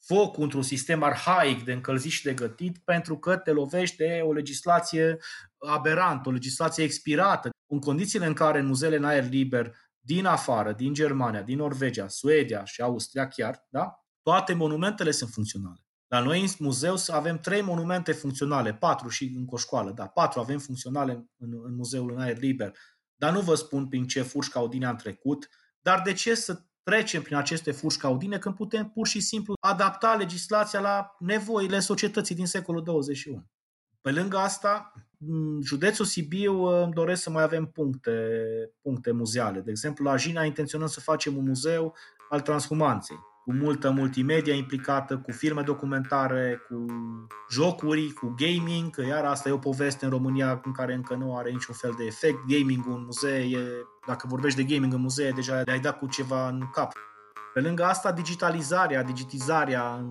foc într-un sistem arhaic de încălzit și de gătit pentru că te lovești de o legislație aberantă, o legislație expirată. În condițiile în care în muzeele în aer liber din afară, din Germania, din Norvegia, Suedia și Austria chiar, da? toate monumentele sunt funcționale. La noi în muzeu avem trei monumente funcționale, patru și încă o școală, da, patru avem funcționale în, în muzeul în aer liber. Dar nu vă spun prin ce furși caudine am trecut, dar de ce să trecem prin aceste furși caudine când putem pur și simplu adapta legislația la nevoile societății din secolul 21. Pe lângă asta, în județul Sibiu îmi doresc să mai avem puncte, puncte muzeale. De exemplu, la Jina intenționăm să facem un muzeu al transhumanței cu multă multimedia implicată, cu filme documentare, cu jocuri, cu gaming, că iar asta e o poveste în România în care încă nu are niciun fel de efect. Gaming în muzee, e, dacă vorbești de gaming în muzee, deja le-ai dat cu ceva în cap. Pe lângă asta, digitalizarea, digitizarea,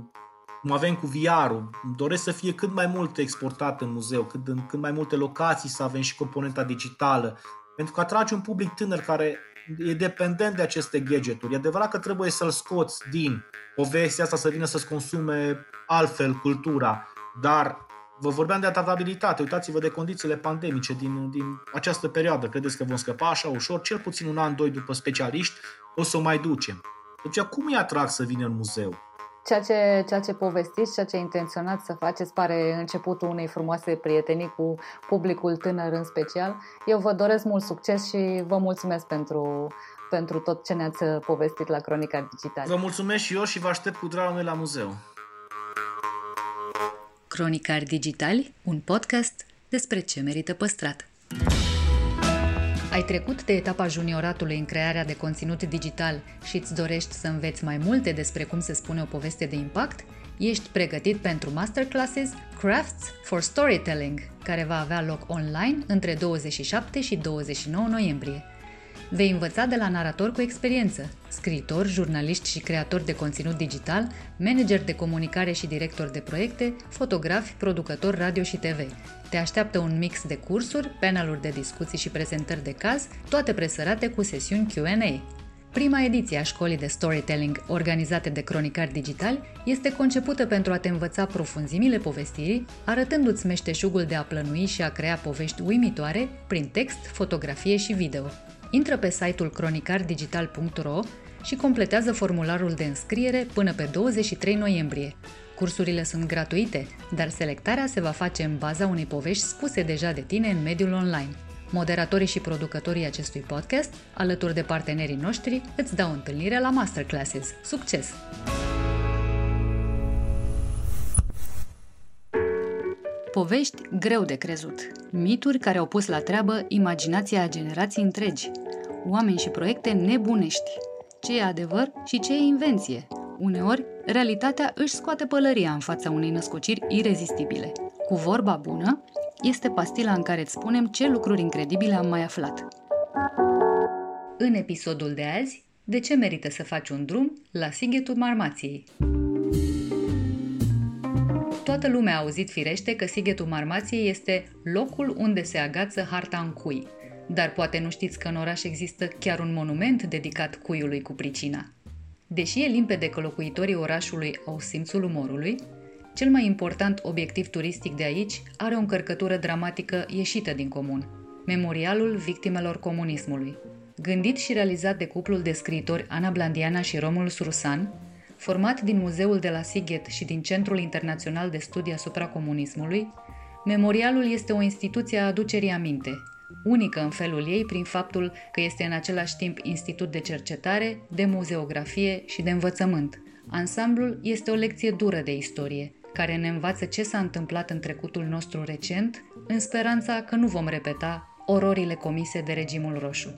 cum avem cu VR-ul, îmi doresc să fie cât mai mult exportat în muzeu, cât, în cât mai multe locații să avem și componenta digitală, pentru că atrage un public tânăr care e dependent de aceste gadgeturi. E adevărat că trebuie să-l scoți din povestea asta să vină să-ți consume altfel cultura, dar vă vorbeam de adaptabilitate. Uitați-vă de condițiile pandemice din, din această perioadă. Credeți că vom scăpa așa ușor? Cel puțin un an, doi după specialiști o să o mai ducem. Deci cum îi atrag să vină în muzeu? Ceea ce, ceea ce povestiți, ceea ce intenționați să faceți pare începutul unei frumoase prietenii cu publicul tânăr în special. Eu vă doresc mult succes și vă mulțumesc pentru, pentru tot ce ne-ați povestit la Cronica Digitală. Vă mulțumesc și eu și vă aștept cu dragul la muzeu. Cronicari Digitali, un podcast despre ce merită păstrat. Ai trecut de etapa junioratului în crearea de conținut digital și îți dorești să înveți mai multe despre cum se spune o poveste de impact? Ești pregătit pentru masterclasses Crafts for Storytelling, care va avea loc online între 27 și 29 noiembrie. Vei învăța de la narator cu experiență, scriitori, jurnaliști și creatori de conținut digital, manager de comunicare și director de proiecte, fotografi, producători radio și TV. Te așteaptă un mix de cursuri, paneluri de discuții și prezentări de caz, toate presărate cu sesiuni Q&A. Prima ediție a școlii de storytelling organizate de cronicari digitali este concepută pentru a te învăța profunzimile povestirii, arătându-ți meșteșugul de a plănui și a crea povești uimitoare prin text, fotografie și video. Intră pe site-ul cronicardigital.ro și completează formularul de înscriere până pe 23 noiembrie. Cursurile sunt gratuite, dar selectarea se va face în baza unei povești spuse deja de tine în mediul online. Moderatorii și producătorii acestui podcast, alături de partenerii noștri, îți dau întâlnire la masterclasses. Succes! Povești greu de crezut. Mituri care au pus la treabă imaginația a generații întregi. Oameni și proiecte nebunești. Ce e adevăr și ce e invenție. Uneori, realitatea își scoate pălăria în fața unei născociri irezistibile. Cu vorba bună, este pastila în care îți spunem ce lucruri incredibile am mai aflat. În episodul de azi, de ce merită să faci un drum la Sighetul Marmației? Toată lumea a auzit firește că Sighetul Marmației este locul unde se agață harta în cui, dar poate nu știți că în oraș există chiar un monument dedicat cuiului cu pricina. Deși e limpede că locuitorii orașului au simțul umorului, cel mai important obiectiv turistic de aici are o încărcătură dramatică ieșită din comun, Memorialul Victimelor Comunismului. Gândit și realizat de cuplul de scriitori Ana Blandiana și Romulus Rusan, format din Muzeul de la Sighet și din Centrul Internațional de Studii asupra Comunismului, Memorialul este o instituție a aducerii aminte, unică în felul ei prin faptul că este în același timp institut de cercetare, de muzeografie și de învățământ. Ansamblul este o lecție dură de istorie, care ne învață ce s-a întâmplat în trecutul nostru recent, în speranța că nu vom repeta ororile comise de regimul roșu.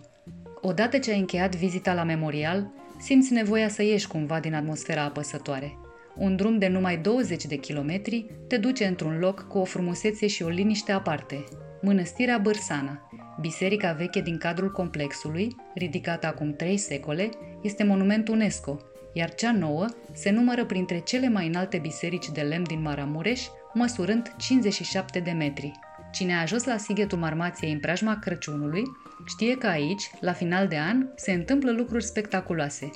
Odată ce ai încheiat vizita la memorial, simți nevoia să ieși cumva din atmosfera apăsătoare. Un drum de numai 20 de kilometri te duce într-un loc cu o frumusețe și o liniște aparte, Mănăstirea Bârsana, biserica veche din cadrul complexului, ridicată acum trei secole, este monument UNESCO, iar cea nouă se numără printre cele mai înalte biserici de lemn din Maramureș, măsurând 57 de metri. Cine a ajuns la Sighetul Marmației în preajma Crăciunului, știe că aici, la final de an, se întâmplă lucruri spectaculoase.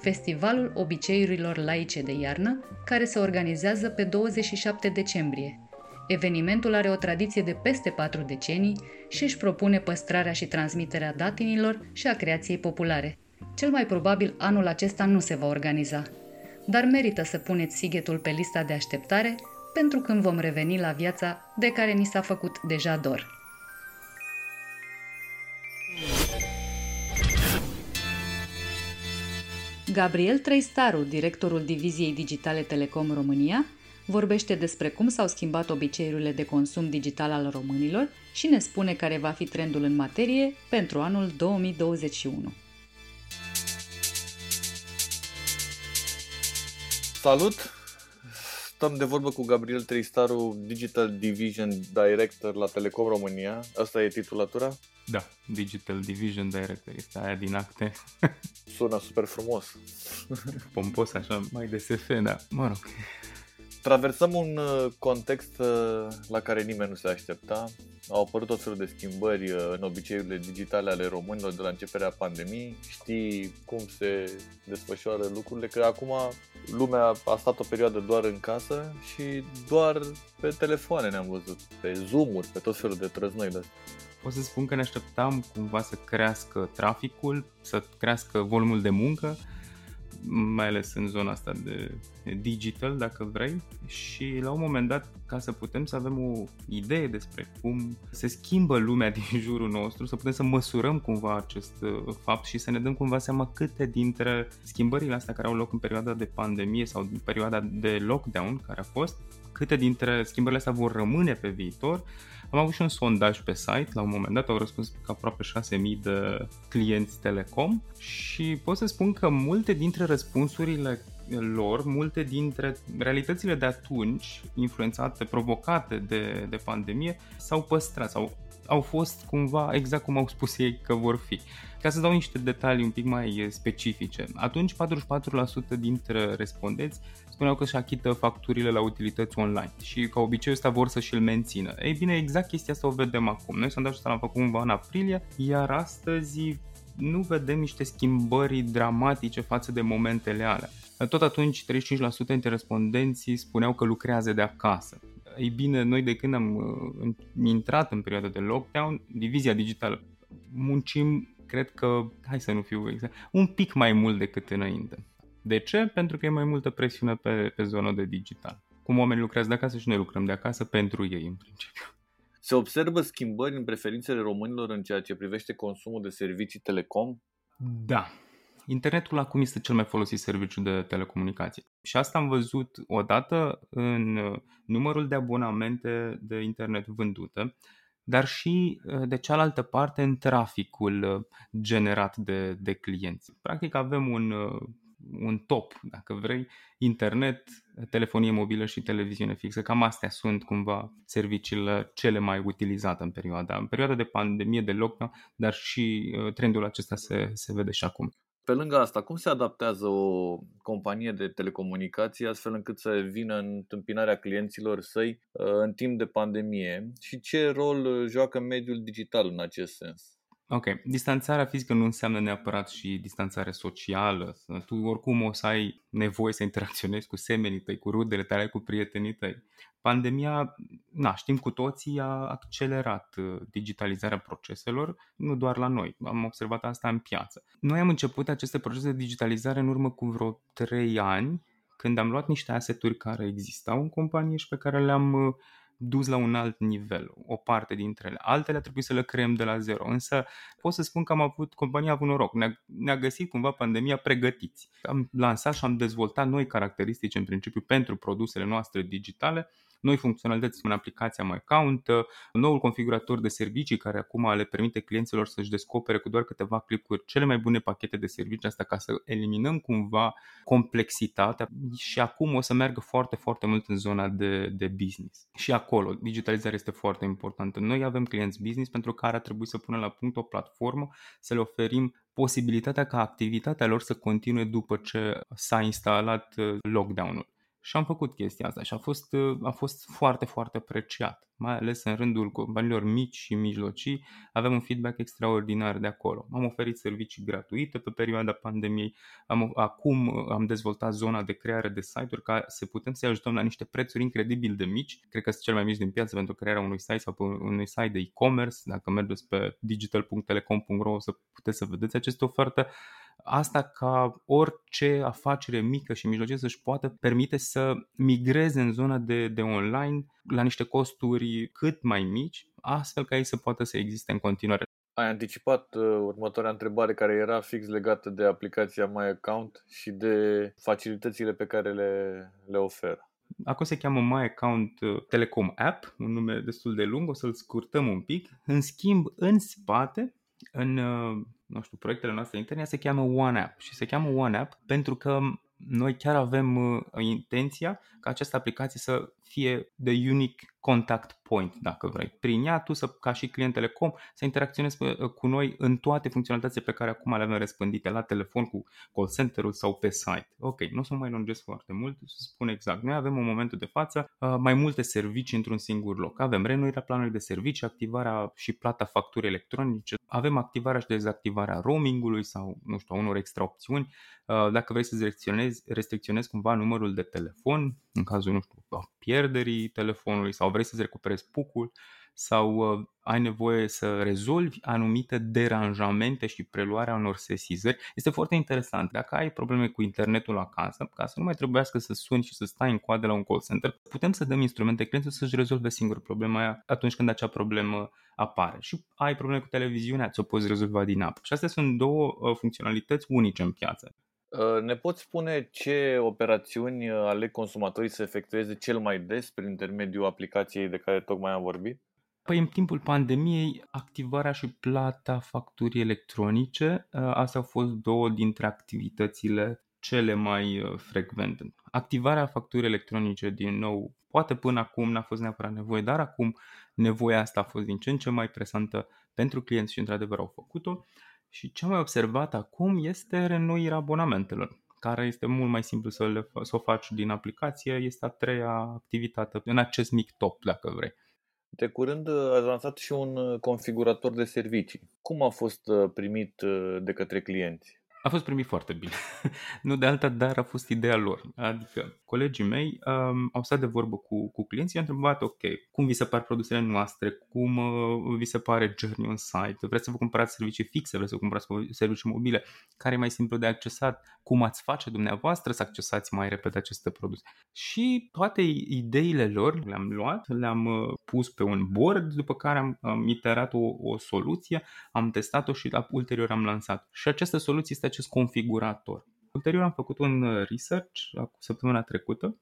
Festivalul obiceiurilor laice de iarnă, care se organizează pe 27 decembrie. Evenimentul are o tradiție de peste patru decenii și își propune păstrarea și transmiterea datinilor și a creației populare. Cel mai probabil anul acesta nu se va organiza, dar merită să puneți Sighetul pe lista de așteptare pentru când vom reveni la viața de care ni s-a făcut deja dor. Gabriel Treistaru, directorul Diviziei Digitale Telecom România, vorbește despre cum s-au schimbat obiceiurile de consum digital al românilor și ne spune care va fi trendul în materie pentru anul 2021. Salut! Stăm de vorbă cu Gabriel Tristaru, Digital Division Director la Telecom România. Asta e titulatura? Da, Digital Division Director este aia din acte. Sună super frumos. Pompos așa, mai de SF, da, mă rog. Traversăm un uh, context uh, la care nimeni nu se aștepta. Au apărut tot felul de schimbări uh, în obiceiurile digitale ale românilor de la începerea pandemiei. Știi cum se desfășoară lucrurile, că acum lumea a stat o perioadă doar în casă și doar pe telefoane ne-am văzut, pe Zoom-uri, pe tot felul de trăznoi de Pot să spun că ne așteptam cumva să crească traficul, să crească volumul de muncă, mai ales în zona asta de digital, dacă vrei, și la un moment dat, ca să putem să avem o idee despre cum se schimbă lumea din jurul nostru, să putem să măsurăm cumva acest uh, fapt și să ne dăm cumva seama câte dintre schimbările astea care au loc în perioada de pandemie sau în perioada de lockdown care a fost, câte dintre schimbările astea vor rămâne pe viitor. Am avut și un sondaj pe site, la un moment dat au răspuns aproape 6.000 de clienți telecom și pot să spun că multe dintre răspunsurile lor, multe dintre realitățile de atunci, influențate, provocate de, de pandemie, s-au păstrat sau au fost cumva exact cum au spus ei că vor fi. Ca să dau niște detalii un pic mai specifice, atunci 44% dintre respondenți spuneau că își achită facturile la utilități online și ca obicei ăsta vor să și-l mențină. Ei bine, exact chestia asta o vedem acum. Noi sondajul ăsta l-am făcut cumva în aprilie, iar astăzi nu vedem niște schimbări dramatice față de momentele alea. Tot atunci 35% dintre respondenții spuneau că lucrează de acasă. Ei bine, noi de când am uh, intrat în perioada de lockdown, divizia digitală, muncim, cred că, hai să nu fiu exact, un pic mai mult decât înainte. De ce? Pentru că e mai multă presiune pe, pe zona de digital. Cum oamenii lucrează de acasă și noi lucrăm de acasă pentru ei, în principiu. Se observă schimbări în preferințele românilor în ceea ce privește consumul de servicii telecom? Da. Internetul acum este cel mai folosit serviciu de telecomunicații. Și asta am văzut odată în numărul de abonamente de internet vândute, dar și de cealaltă parte în traficul generat de, de clienți. Practic avem un un top, dacă vrei, internet, telefonie mobilă și televiziune fixă. Cam astea sunt cumva serviciile cele mai utilizate în perioada, în perioada de pandemie, de lockdown, dar și uh, trendul acesta se, se vede și acum. Pe lângă asta, cum se adaptează o companie de telecomunicații astfel încât să vină în întâmpinarea clienților săi uh, în timp de pandemie și ce rol joacă mediul digital în acest sens? Ok, distanțarea fizică nu înseamnă neapărat și distanțare socială. Tu oricum o să ai nevoie să interacționezi cu semenii tăi, cu rudele tale, cu prietenii tăi. Pandemia, na, știm cu toții, a accelerat uh, digitalizarea proceselor, nu doar la noi. Am observat asta în piață. Noi am început aceste procese de digitalizare în urmă cu vreo 3 ani, când am luat niște aseturi care existau în companie și pe care le-am uh, dus la un alt nivel, o parte dintre ele. Altele a trebuit să le creăm de la zero, însă pot să spun că am avut, compania a avut noroc, ne-a, ne-a găsit cumva pandemia pregătiți. Am lansat și am dezvoltat noi caracteristici în principiu pentru produsele noastre digitale noi funcționalități în aplicația My Account, noul configurator de servicii care acum le permite clienților să-și descopere cu doar câteva clicuri cele mai bune pachete de servicii, asta ca să eliminăm cumva complexitatea și acum o să meargă foarte, foarte mult în zona de, de business. Și acolo, digitalizarea este foarte importantă. Noi avem clienți business pentru care ar trebui să punem la punct o platformă, să le oferim posibilitatea ca activitatea lor să continue după ce s-a instalat uh, lockdown-ul. Și am făcut chestia asta și a fost, a fost foarte, foarte apreciat, mai ales în rândul companiilor mici și mijlocii, avem un feedback extraordinar de acolo. Am oferit servicii gratuite pe perioada pandemiei, am, acum am dezvoltat zona de creare de site-uri ca să putem să-i ajutăm la niște prețuri incredibil de mici, cred că sunt cel mai mici din piață pentru crearea unui site sau pe unui site de e-commerce, dacă mergeți pe digital.telecom.ro o să puteți să vedeți aceste oferte Asta ca orice afacere mică și mijlocie să-și poată permite să migreze în zona de, de online la niște costuri cât mai mici, astfel ca ei să poată să existe în continuare. Ai anticipat uh, următoarea întrebare care era fix legată de aplicația My Account și de facilitățile pe care le, le oferă. Acum se cheamă My Account uh, Telecom App, un nume destul de lung, o să-l scurtăm un pic. În schimb, în spate, în uh, nu știu, proiectele noastre interne se cheamă One App și se cheamă One App pentru că noi chiar avem uh, intenția ca această aplicație să fie de unique contact point, dacă vrei. Prin ea, tu, să, ca și client Telecom, să interacționezi cu noi în toate funcționalitățile pe care acum le avem răspândite la telefon cu call center-ul sau pe site. Ok, nu o să mai lungesc foarte mult, să spun exact. Noi avem în momentul de față uh, mai multe servicii într-un singur loc. Avem renuirea planului de servicii, activarea și plata facturii electronice, avem activarea și dezactivarea roamingului sau, nu știu, unor extra opțiuni. Uh, dacă vrei să restricționezi, restricționezi cumva numărul de telefon, în cazul, nu știu, pierderii telefonului sau vrei să-ți recuperezi pucul sau uh, ai nevoie să rezolvi anumite deranjamente și preluarea unor sesizări. Este foarte interesant. Dacă ai probleme cu internetul acasă, ca să nu mai trebuiască să suni și să stai în coadă la un call center, putem să dăm instrumente clientului să-și rezolve singur problema aia atunci când acea problemă apare. Și ai probleme cu televiziunea, ți-o poți rezolva din apă. Și astea sunt două uh, funcționalități unice în piață. Uh, ne poți spune ce operațiuni ale consumatorii să efectueze cel mai des prin intermediul aplicației de care tocmai am vorbit? Păi în timpul pandemiei, activarea și plata facturii electronice, uh, astea au fost două dintre activitățile cele mai uh, frecvente. Activarea facturii electronice, din nou, poate până acum n-a fost neapărat nevoie, dar acum nevoia asta a fost din ce în ce mai presantă pentru clienți și într-adevăr au făcut-o. Și ce am mai observat acum este renoirea abonamentelor care este mult mai simplu să, le, să o faci din aplicație, este a treia activitate în acest mic top, dacă vrei. De curând uh, ați lansat și un uh, configurator de servicii. Cum a fost uh, primit de către clienți? A fost primit foarte bine. nu de alta, dar a fost ideea lor. Adică colegii mei um, au stat de vorbă cu, cu clienții, i-au întrebat, ok, cum vi se par produsele noastre, cum uh, vi se pare journey on site, vreți să vă cumpărați servicii fixe, vreți să vă cumpărați servicii mobile, care e mai simplu de accesat, cum ați face dumneavoastră să accesați mai repede aceste produse. Și toate ideile lor le-am luat, le-am uh, pus pe un board, după care am, am iterat o, o soluție, am testat-o și ulterior am lansat. Și această soluție este acest configurator. Ulterior am făcut un uh, research săptămâna trecută.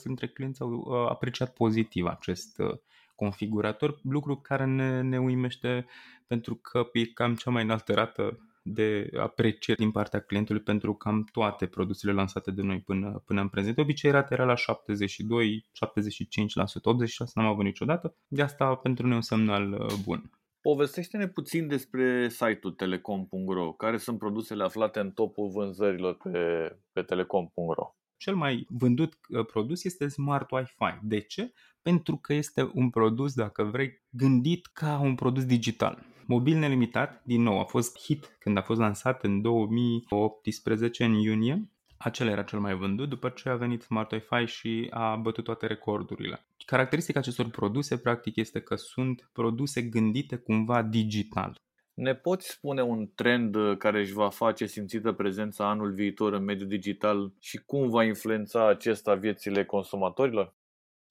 86% dintre clienți au uh, apreciat pozitiv acest uh, configurator, lucru care ne, ne uimește pentru că e cam cea mai înaltă rată de apreciere din partea clientului pentru cam toate produsele lansate de noi până, până în prezent. De obicei rata era la 72, 75%, 86% n-am avut niciodată. De asta pentru noi un semnal bun. Povestește-ne puțin despre site-ul telecom.ro. Care sunt produsele aflate în topul vânzărilor pe, pe telecom.ro? Cel mai vândut uh, produs este Smart Wi-Fi. De ce? Pentru că este un produs, dacă vrei, gândit ca un produs digital. Mobil nelimitat, din nou, a fost hit când a fost lansat în 2018, în iunie, acela era cel mai vândut, după ce a venit Smart Wi-Fi și a bătut toate recordurile. Caracteristica acestor produse, practic, este că sunt produse gândite cumva digital. Ne poți spune un trend care își va face simțită prezența anul viitor în mediul digital și cum va influența acesta viețile consumatorilor?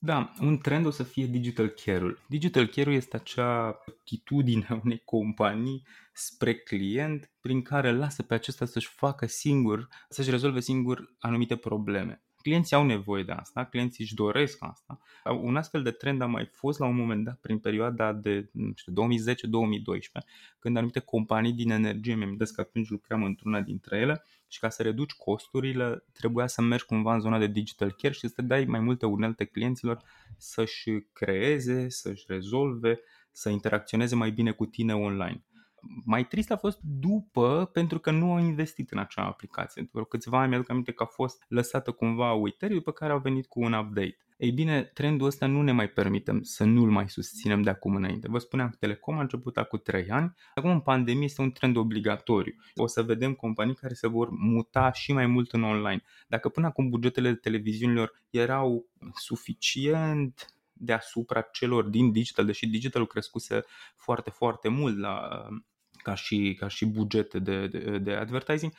Da, un trend o să fie digital care-ul. Digital care-ul este acea atitudine a unei companii spre client prin care lasă pe acesta să-și facă singur, să-și rezolve singur anumite probleme. Clienții au nevoie de asta, clienții își doresc asta. Un astfel de trend a mai fost la un moment dat prin perioada de 2010-2012, când anumite companii din energie, mi-am că atunci lucram într-una dintre ele, și ca să reduci costurile trebuia să mergi cumva în zona de digital care și să dai mai multe unelte clienților să-și creeze, să-și rezolve, să interacționeze mai bine cu tine online. Mai trist a fost după, pentru că nu au investit în acea aplicație. După câțiva ani mi-aduc aminte că a fost lăsată cumva uitării, după care au venit cu un update. Ei bine, trendul ăsta nu ne mai permitem să nu-l mai susținem de acum înainte. Vă spuneam că Telecom a început acum 3 ani, acum în pandemie este un trend obligatoriu. O să vedem companii care se vor muta și mai mult în online. Dacă până acum bugetele de televiziunilor erau suficient deasupra celor din digital, deși digitalul crescuse foarte, foarte mult la, ca și, ca și bugete de, de, de advertising,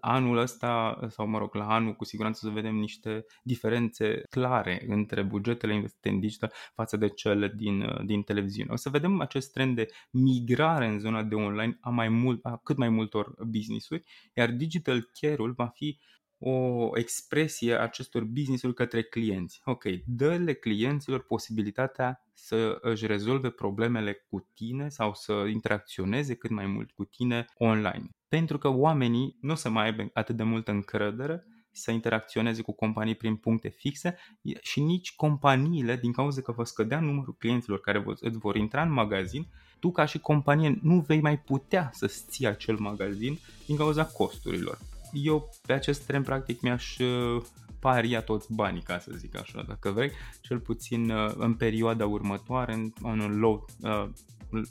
anul ăsta, sau mă rog, la anul cu siguranță să vedem niște diferențe clare între bugetele investite în digital față de cele din, din televiziune. O să vedem acest trend de migrare în zona de online a, mai mult, a cât mai multor business-uri, iar digital care-ul va fi o expresie a acestor business-uri către clienți. Ok, dă-le clienților posibilitatea să își rezolve problemele cu tine sau să interacționeze cât mai mult cu tine online. Pentru că oamenii nu o să mai aibă atât de multă încredere să interacționeze cu companii prin puncte fixe și nici companiile, din cauza că vă scădea numărul clienților care îți vor intra în magazin, tu ca și companie nu vei mai putea să-ți ții acel magazin din cauza costurilor eu pe acest tren practic mi-aș uh, paria toți banii, ca să zic așa, dacă vrei, cel puțin uh, în perioada următoare, în, un low, uh,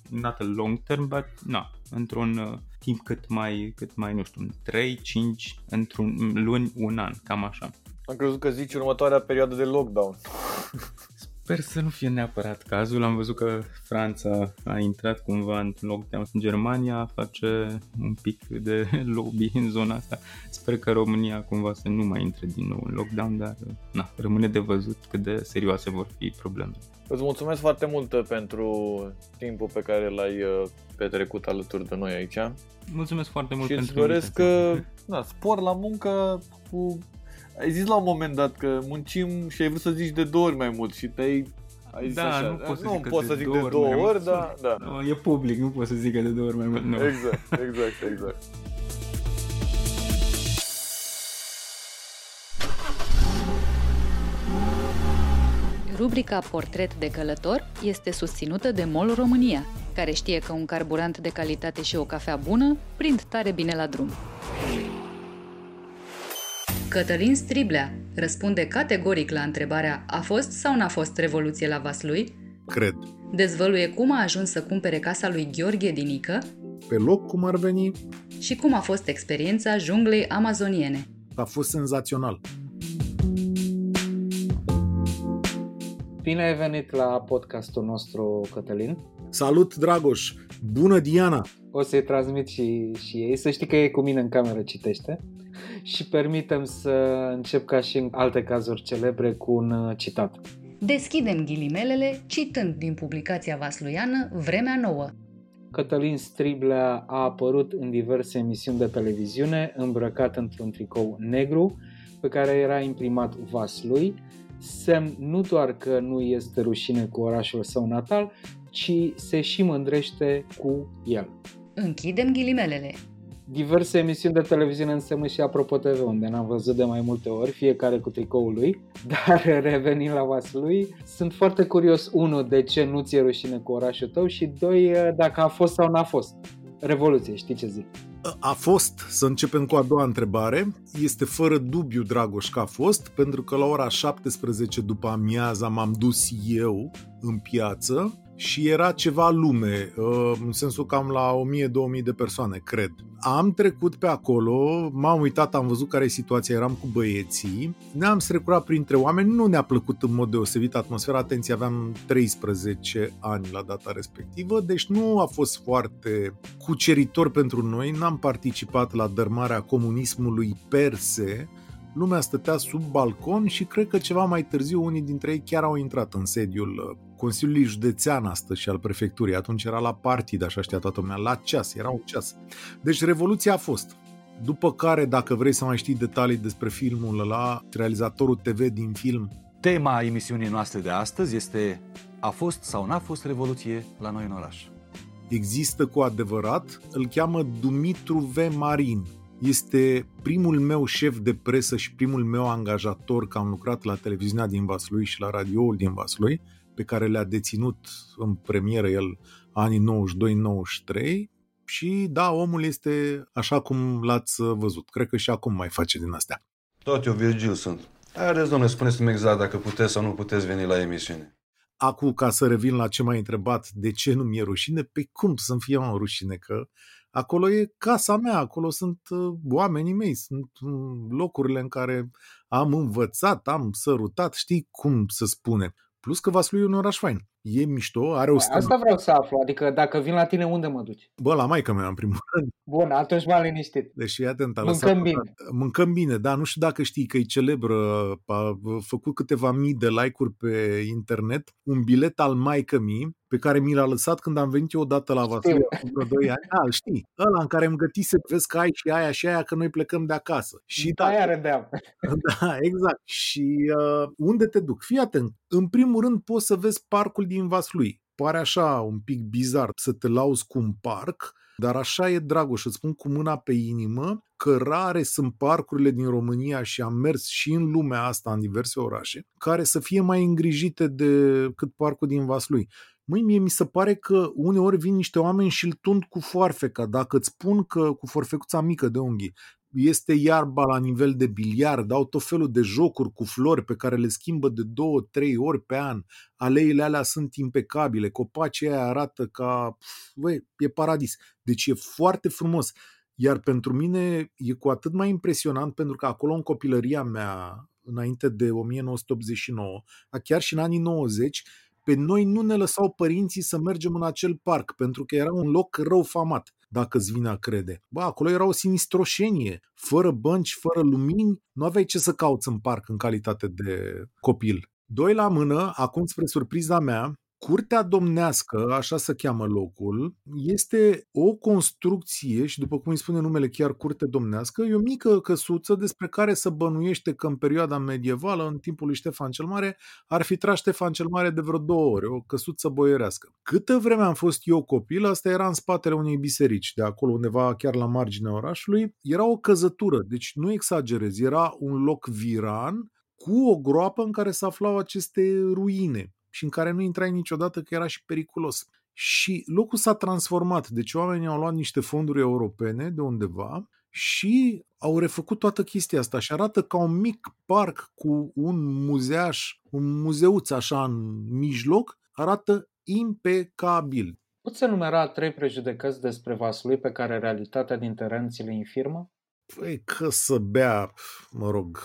not a long term, but na, într-un uh, timp cât mai, cât mai, nu știu, 3, 5, într-un luni, un an, cam așa. Am crezut că zici următoarea perioadă de lockdown. Sper să nu fie neapărat cazul. Am văzut că Franța a intrat cumva în lockdown în Germania, face un pic de lobby în zona asta. Sper că România cumva să nu mai intre din nou în lockdown, dar na, rămâne de văzut cât de serioase vor fi problemele. Îți mulțumesc foarte mult pentru timpul pe care l-ai uh, petrecut alături de noi aici. Mulțumesc foarte mult și pentru îți doresc că, na, spor la muncă cu ai zis la un moment dat că muncim și ai vrut să zici de două ori mai mult și te-ai ai zis da, așa. nu pot să nu zic, pot de să zic două de două ori, ori, dar da. No, e public, nu pot să zic de două ori mai mult. Nu. Exact, exact, exact. Rubrica Portret de călător este susținută de MOL România, care știe că un carburant de calitate și o cafea bună prind tare bine la drum. Cătălin Striblea răspunde categoric la întrebarea a fost sau n-a fost revoluție la Vaslui? Cred. Dezvăluie cum a ajuns să cumpere casa lui Gheorghe Dinică Pe loc, cum ar veni, și cum a fost experiența junglei amazoniene. a fost senzațional. Bine ai venit la podcastul nostru, Cătălin. Salut, Dragoș! Bună, Diana! O să-i transmit și, și ei. Să știi că e cu mine în cameră, citește. Și permitem să încep ca și în alte cazuri celebre cu un uh, citat. Deschidem ghilimelele citând din publicația vasluiană Vremea Nouă. Cătălin Striblea a apărut în diverse emisiuni de televiziune îmbrăcat într-un tricou negru pe care era imprimat Vaslui, semn nu doar că nu este rușine cu orașul său natal, ci se și mândrește cu el. Închidem ghilimelele. Diverse emisiuni de televiziune însemnă și Apropo TV, unde n-am văzut de mai multe ori, fiecare cu tricoul lui, dar revenind la Vaslui, sunt foarte curios, unul, de ce nu ți-e rușine cu orașul tău și doi, dacă a fost sau n-a fost. Revoluție, știi ce zic? A fost, să începem cu a doua întrebare, este fără dubiu, Dragoș, că a fost, pentru că la ora 17 după amiaza m-am dus eu în piață și era ceva lume, uh, în sensul cam la 1000-2000 de persoane, cred. Am trecut pe acolo, m-am uitat, am văzut care e situația, eram cu băieții, ne-am strecurat printre oameni, nu ne-a plăcut în mod deosebit atmosfera, atenție, aveam 13 ani la data respectivă, deci nu a fost foarte cuceritor pentru noi, n-am participat la dărmarea comunismului perse, lumea stătea sub balcon și cred că ceva mai târziu unii dintre ei chiar au intrat în sediul uh, Consiliului Județean astăzi și al prefecturii. Atunci era la partid, așa știa toată lumea, la ceas, era un ceas. Deci revoluția a fost. După care, dacă vrei să mai știi detalii despre filmul ăla, realizatorul TV din film Tema emisiunii noastre de astăzi este A fost sau n-a fost revoluție la noi în oraș? există cu adevărat, îl cheamă Dumitru V. Marin. Este primul meu șef de presă și primul meu angajator, că am lucrat la televiziunea din Vaslui și la radioul din Vaslui, pe care le-a deținut în premieră el anii 92-93 și da, omul este așa cum l-ați văzut. Cred că și acum mai face din astea. Tot eu, Virgil, sunt. Haideți, domnule, spuneți-mi exact dacă puteți sau nu puteți veni la emisiune. Acum, ca să revin la ce m-ai întrebat, de ce nu mi-e rușine? Pe cum să-mi fie mă rușine? Că acolo e casa mea, acolo sunt uh, oamenii mei, sunt uh, locurile în care am învățat, am sărutat, știi cum să spune. Plus că Vaslui e un oraș fain. E mișto, are o stână. Asta vreau să aflu, adică dacă vin la tine, unde mă duci? Bă, la maică mea, în primul rând. Bun, atunci m-am liniștit. Deși, atent, a Mâncăm lăsat- bine. Mâncăm bine, da, nu știu dacă știi că e celebră, a făcut câteva mii de like-uri pe internet, un bilet al maică mi pe care mi l-a lăsat când am venit eu odată la Vaslui Știu. acum vreo 2 ani. Da, îl știi, ăla în care îmi gătise, vezi că ai și aia și aia, că noi plecăm de acasă. Și da, Aia râdeam. da, exact. Și uh, unde te duc? Fii atent. În primul rând poți să vezi parcul din Vaslui. Pare așa un pic bizar să te lauzi cu un parc, dar așa e, Dragoș, îți spun cu mâna pe inimă că rare sunt parcurile din România și am mers și în lumea asta, în diverse orașe, care să fie mai îngrijite decât parcul din Vaslui. Măi, mie mi se pare că uneori vin niște oameni și îl tund cu foarfeca. Dacă îți spun că cu forfecuța mică de unghii este iarba la nivel de biliard, au tot felul de jocuri cu flori pe care le schimbă de două, trei ori pe an, aleile alea sunt impecabile, copacii aia arată ca, pf, băi, e paradis. Deci e foarte frumos. Iar pentru mine e cu atât mai impresionant pentru că acolo în copilăria mea înainte de 1989, chiar și în anii 90, pe noi nu ne lăsau părinții să mergem în acel parc, pentru că era un loc rău famat, dacă îți vine a crede. Ba, acolo era o sinistroșenie, fără bănci, fără lumini, nu aveai ce să cauți în parc în calitate de copil. Doi la mână, acum spre surpriza mea, Curtea domnească, așa se cheamă locul, este o construcție și după cum îi spune numele chiar curte domnească, e o mică căsuță despre care se bănuiește că în perioada medievală, în timpul lui Ștefan cel Mare, ar fi tras Ștefan cel Mare de vreo două ore, o căsuță boierească. Câtă vreme am fost eu copil, asta era în spatele unei biserici, de acolo undeva chiar la marginea orașului, era o căzătură, deci nu exagerez, era un loc viran cu o groapă în care se aflau aceste ruine și în care nu intrai niciodată că era și periculos. Și locul s-a transformat, deci oamenii au luat niște fonduri europene de undeva și au refăcut toată chestia asta și arată ca un mic parc cu un muzeaș, un muzeuț așa în mijloc, arată impecabil. Poți să numera trei prejudecăți despre Vaslui pe care realitatea din teren ți le infirmă? Păi că să bea, mă rog,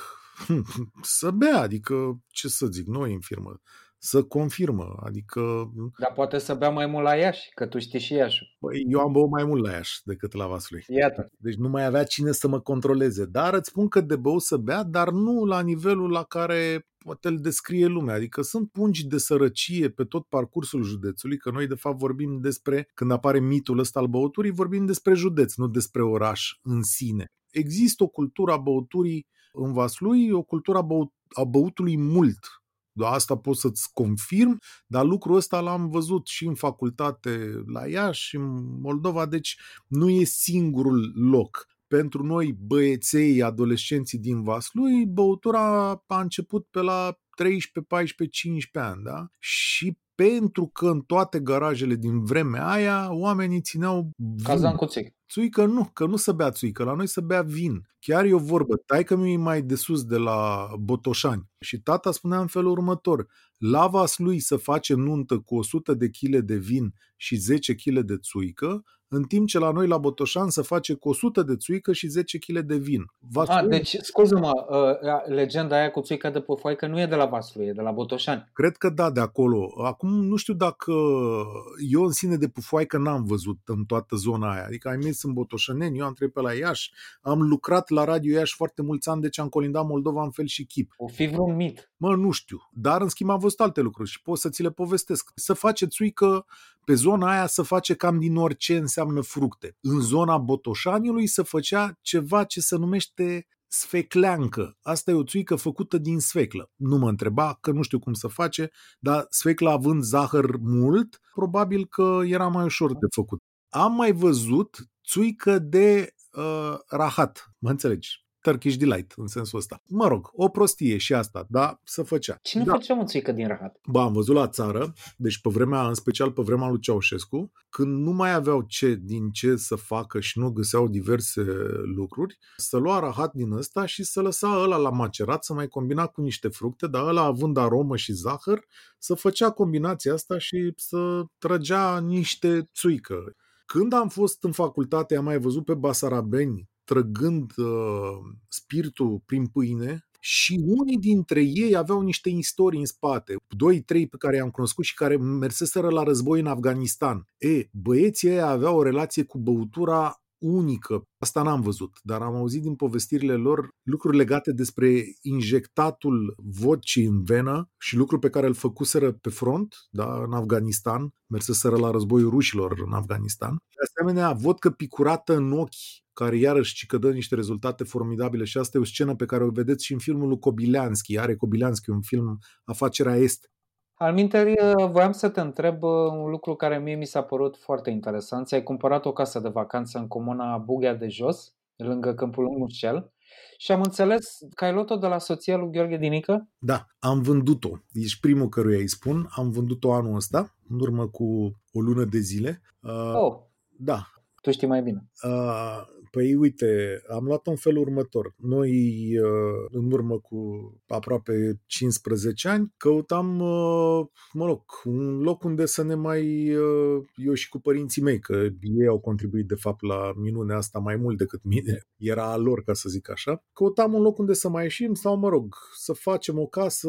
să bea, adică ce să zic, nu infirmă să confirmă. Adică... Dar poate să bea mai mult la Iași, că tu știi și Iași. Păi, eu am băut mai mult la Iași decât la Vaslui. Iată. Deci nu mai avea cine să mă controleze. Dar îți spun că de băut să bea, dar nu la nivelul la care poate îl descrie lumea. Adică sunt pungi de sărăcie pe tot parcursul județului, că noi de fapt vorbim despre, când apare mitul ăsta al băuturii, vorbim despre județ, nu despre oraș în sine. Există o cultură a băuturii în Vaslui, o cultură a, băut, a băutului mult, da, asta pot să-ți confirm, dar lucrul ăsta l-am văzut și în facultate la Iași și în Moldova, deci nu e singurul loc. Pentru noi, băieței, adolescenții din Vaslui, băutura a început pe la 13, 14, 15 ani, da? Și pentru că în toate garajele din vremea aia oamenii țineau vin. Cazan cu țuică. Țuică nu, că nu să bea țuică, la noi să bea vin. Chiar e o vorbă, taică mi mai de sus de la Botoșani. Și tata spunea în felul următor, lavas lui să face nuntă cu 100 de kg de vin și 10 kg de țuică, în timp ce la noi la Botoșan se face cu 100 de țuică și 10 kg de vin. Vaslui... A, deci, scuză-mă, uh, legenda aia cu țuica de pufoaică nu e de la Vaslui, e de la Botoșani. Cred că da, de acolo. Acum nu știu dacă eu în sine de pufoaică n-am văzut în toată zona aia. Adică ai mers în Botoșaneni, eu am trecut pe la Iași, am lucrat la Radio Iași foarte mulți ani, deci am colindat Moldova în fel și chip. O fi vreun mit. Mă, nu știu. Dar în schimb am văzut alte lucruri și pot să ți le povestesc. Să face țuică pe zona aia să face cam din orice înseamnă fructe. În zona Botoșaniului se făcea ceva ce se numește sfecleancă. Asta e o țuică făcută din sfeclă. Nu mă întreba, că nu știu cum să face, dar sfecla având zahăr mult, probabil că era mai ușor de făcut. Am mai văzut țuică de uh, rahat, mă înțelegi? Turkish Delight, în sensul ăsta. Mă rog, o prostie și asta, da, să făcea. Cine da. făcea țuică din rahat? Ba, am văzut la țară, deci pe vremea, în special pe vremea lui Ceaușescu, când nu mai aveau ce din ce să facă și nu găseau diverse lucruri, să lua rahat din ăsta și să lăsa ăla la macerat, să mai combina cu niște fructe, dar ăla având aromă și zahăr, să făcea combinația asta și să trăgea niște țuică. Când am fost în facultate, am mai văzut pe basarabeni trăgând uh, spiritul prin pâine și unii dintre ei aveau niște istorii în spate, doi, trei pe care i-am cunoscut și care merseseră la război în Afganistan. E, băieții ei aveau o relație cu băutura unică. Asta n-am văzut, dar am auzit din povestirile lor lucruri legate despre injectatul vodcii în venă și lucruri pe care îl făcuseră pe front, da, în Afganistan, merseseră la războiul rușilor în Afganistan. De asemenea, vodcă picurată în ochi care iarăși ci că dă niște rezultate formidabile și asta e o scenă pe care o vedeți și în filmul lui Kobileanski. Are Kobileanski un film Afacerea Est. Alminteri, voiam să te întreb uh, un lucru care mie mi s-a părut foarte interesant. Ți-ai cumpărat o casă de vacanță în comuna Bughea de Jos, lângă Câmpul Mușel, și am înțeles că ai luat-o de la soția lui Gheorghe Dinică? Da, am vândut-o. Ești primul căruia îi spun. Am vândut-o anul ăsta, în urmă cu o lună de zile. Uh, oh. Da. Tu știi mai bine. Uh, Păi uite, am luat în felul următor. Noi, uh, în urmă cu aproape 15 ani, căutam, uh, mă rog, un loc unde să ne mai, uh, eu și cu părinții mei, că ei au contribuit de fapt la minunea asta mai mult decât mine, era a lor, ca să zic așa. Căutam un loc unde să mai ieșim sau, mă rog, să facem o casă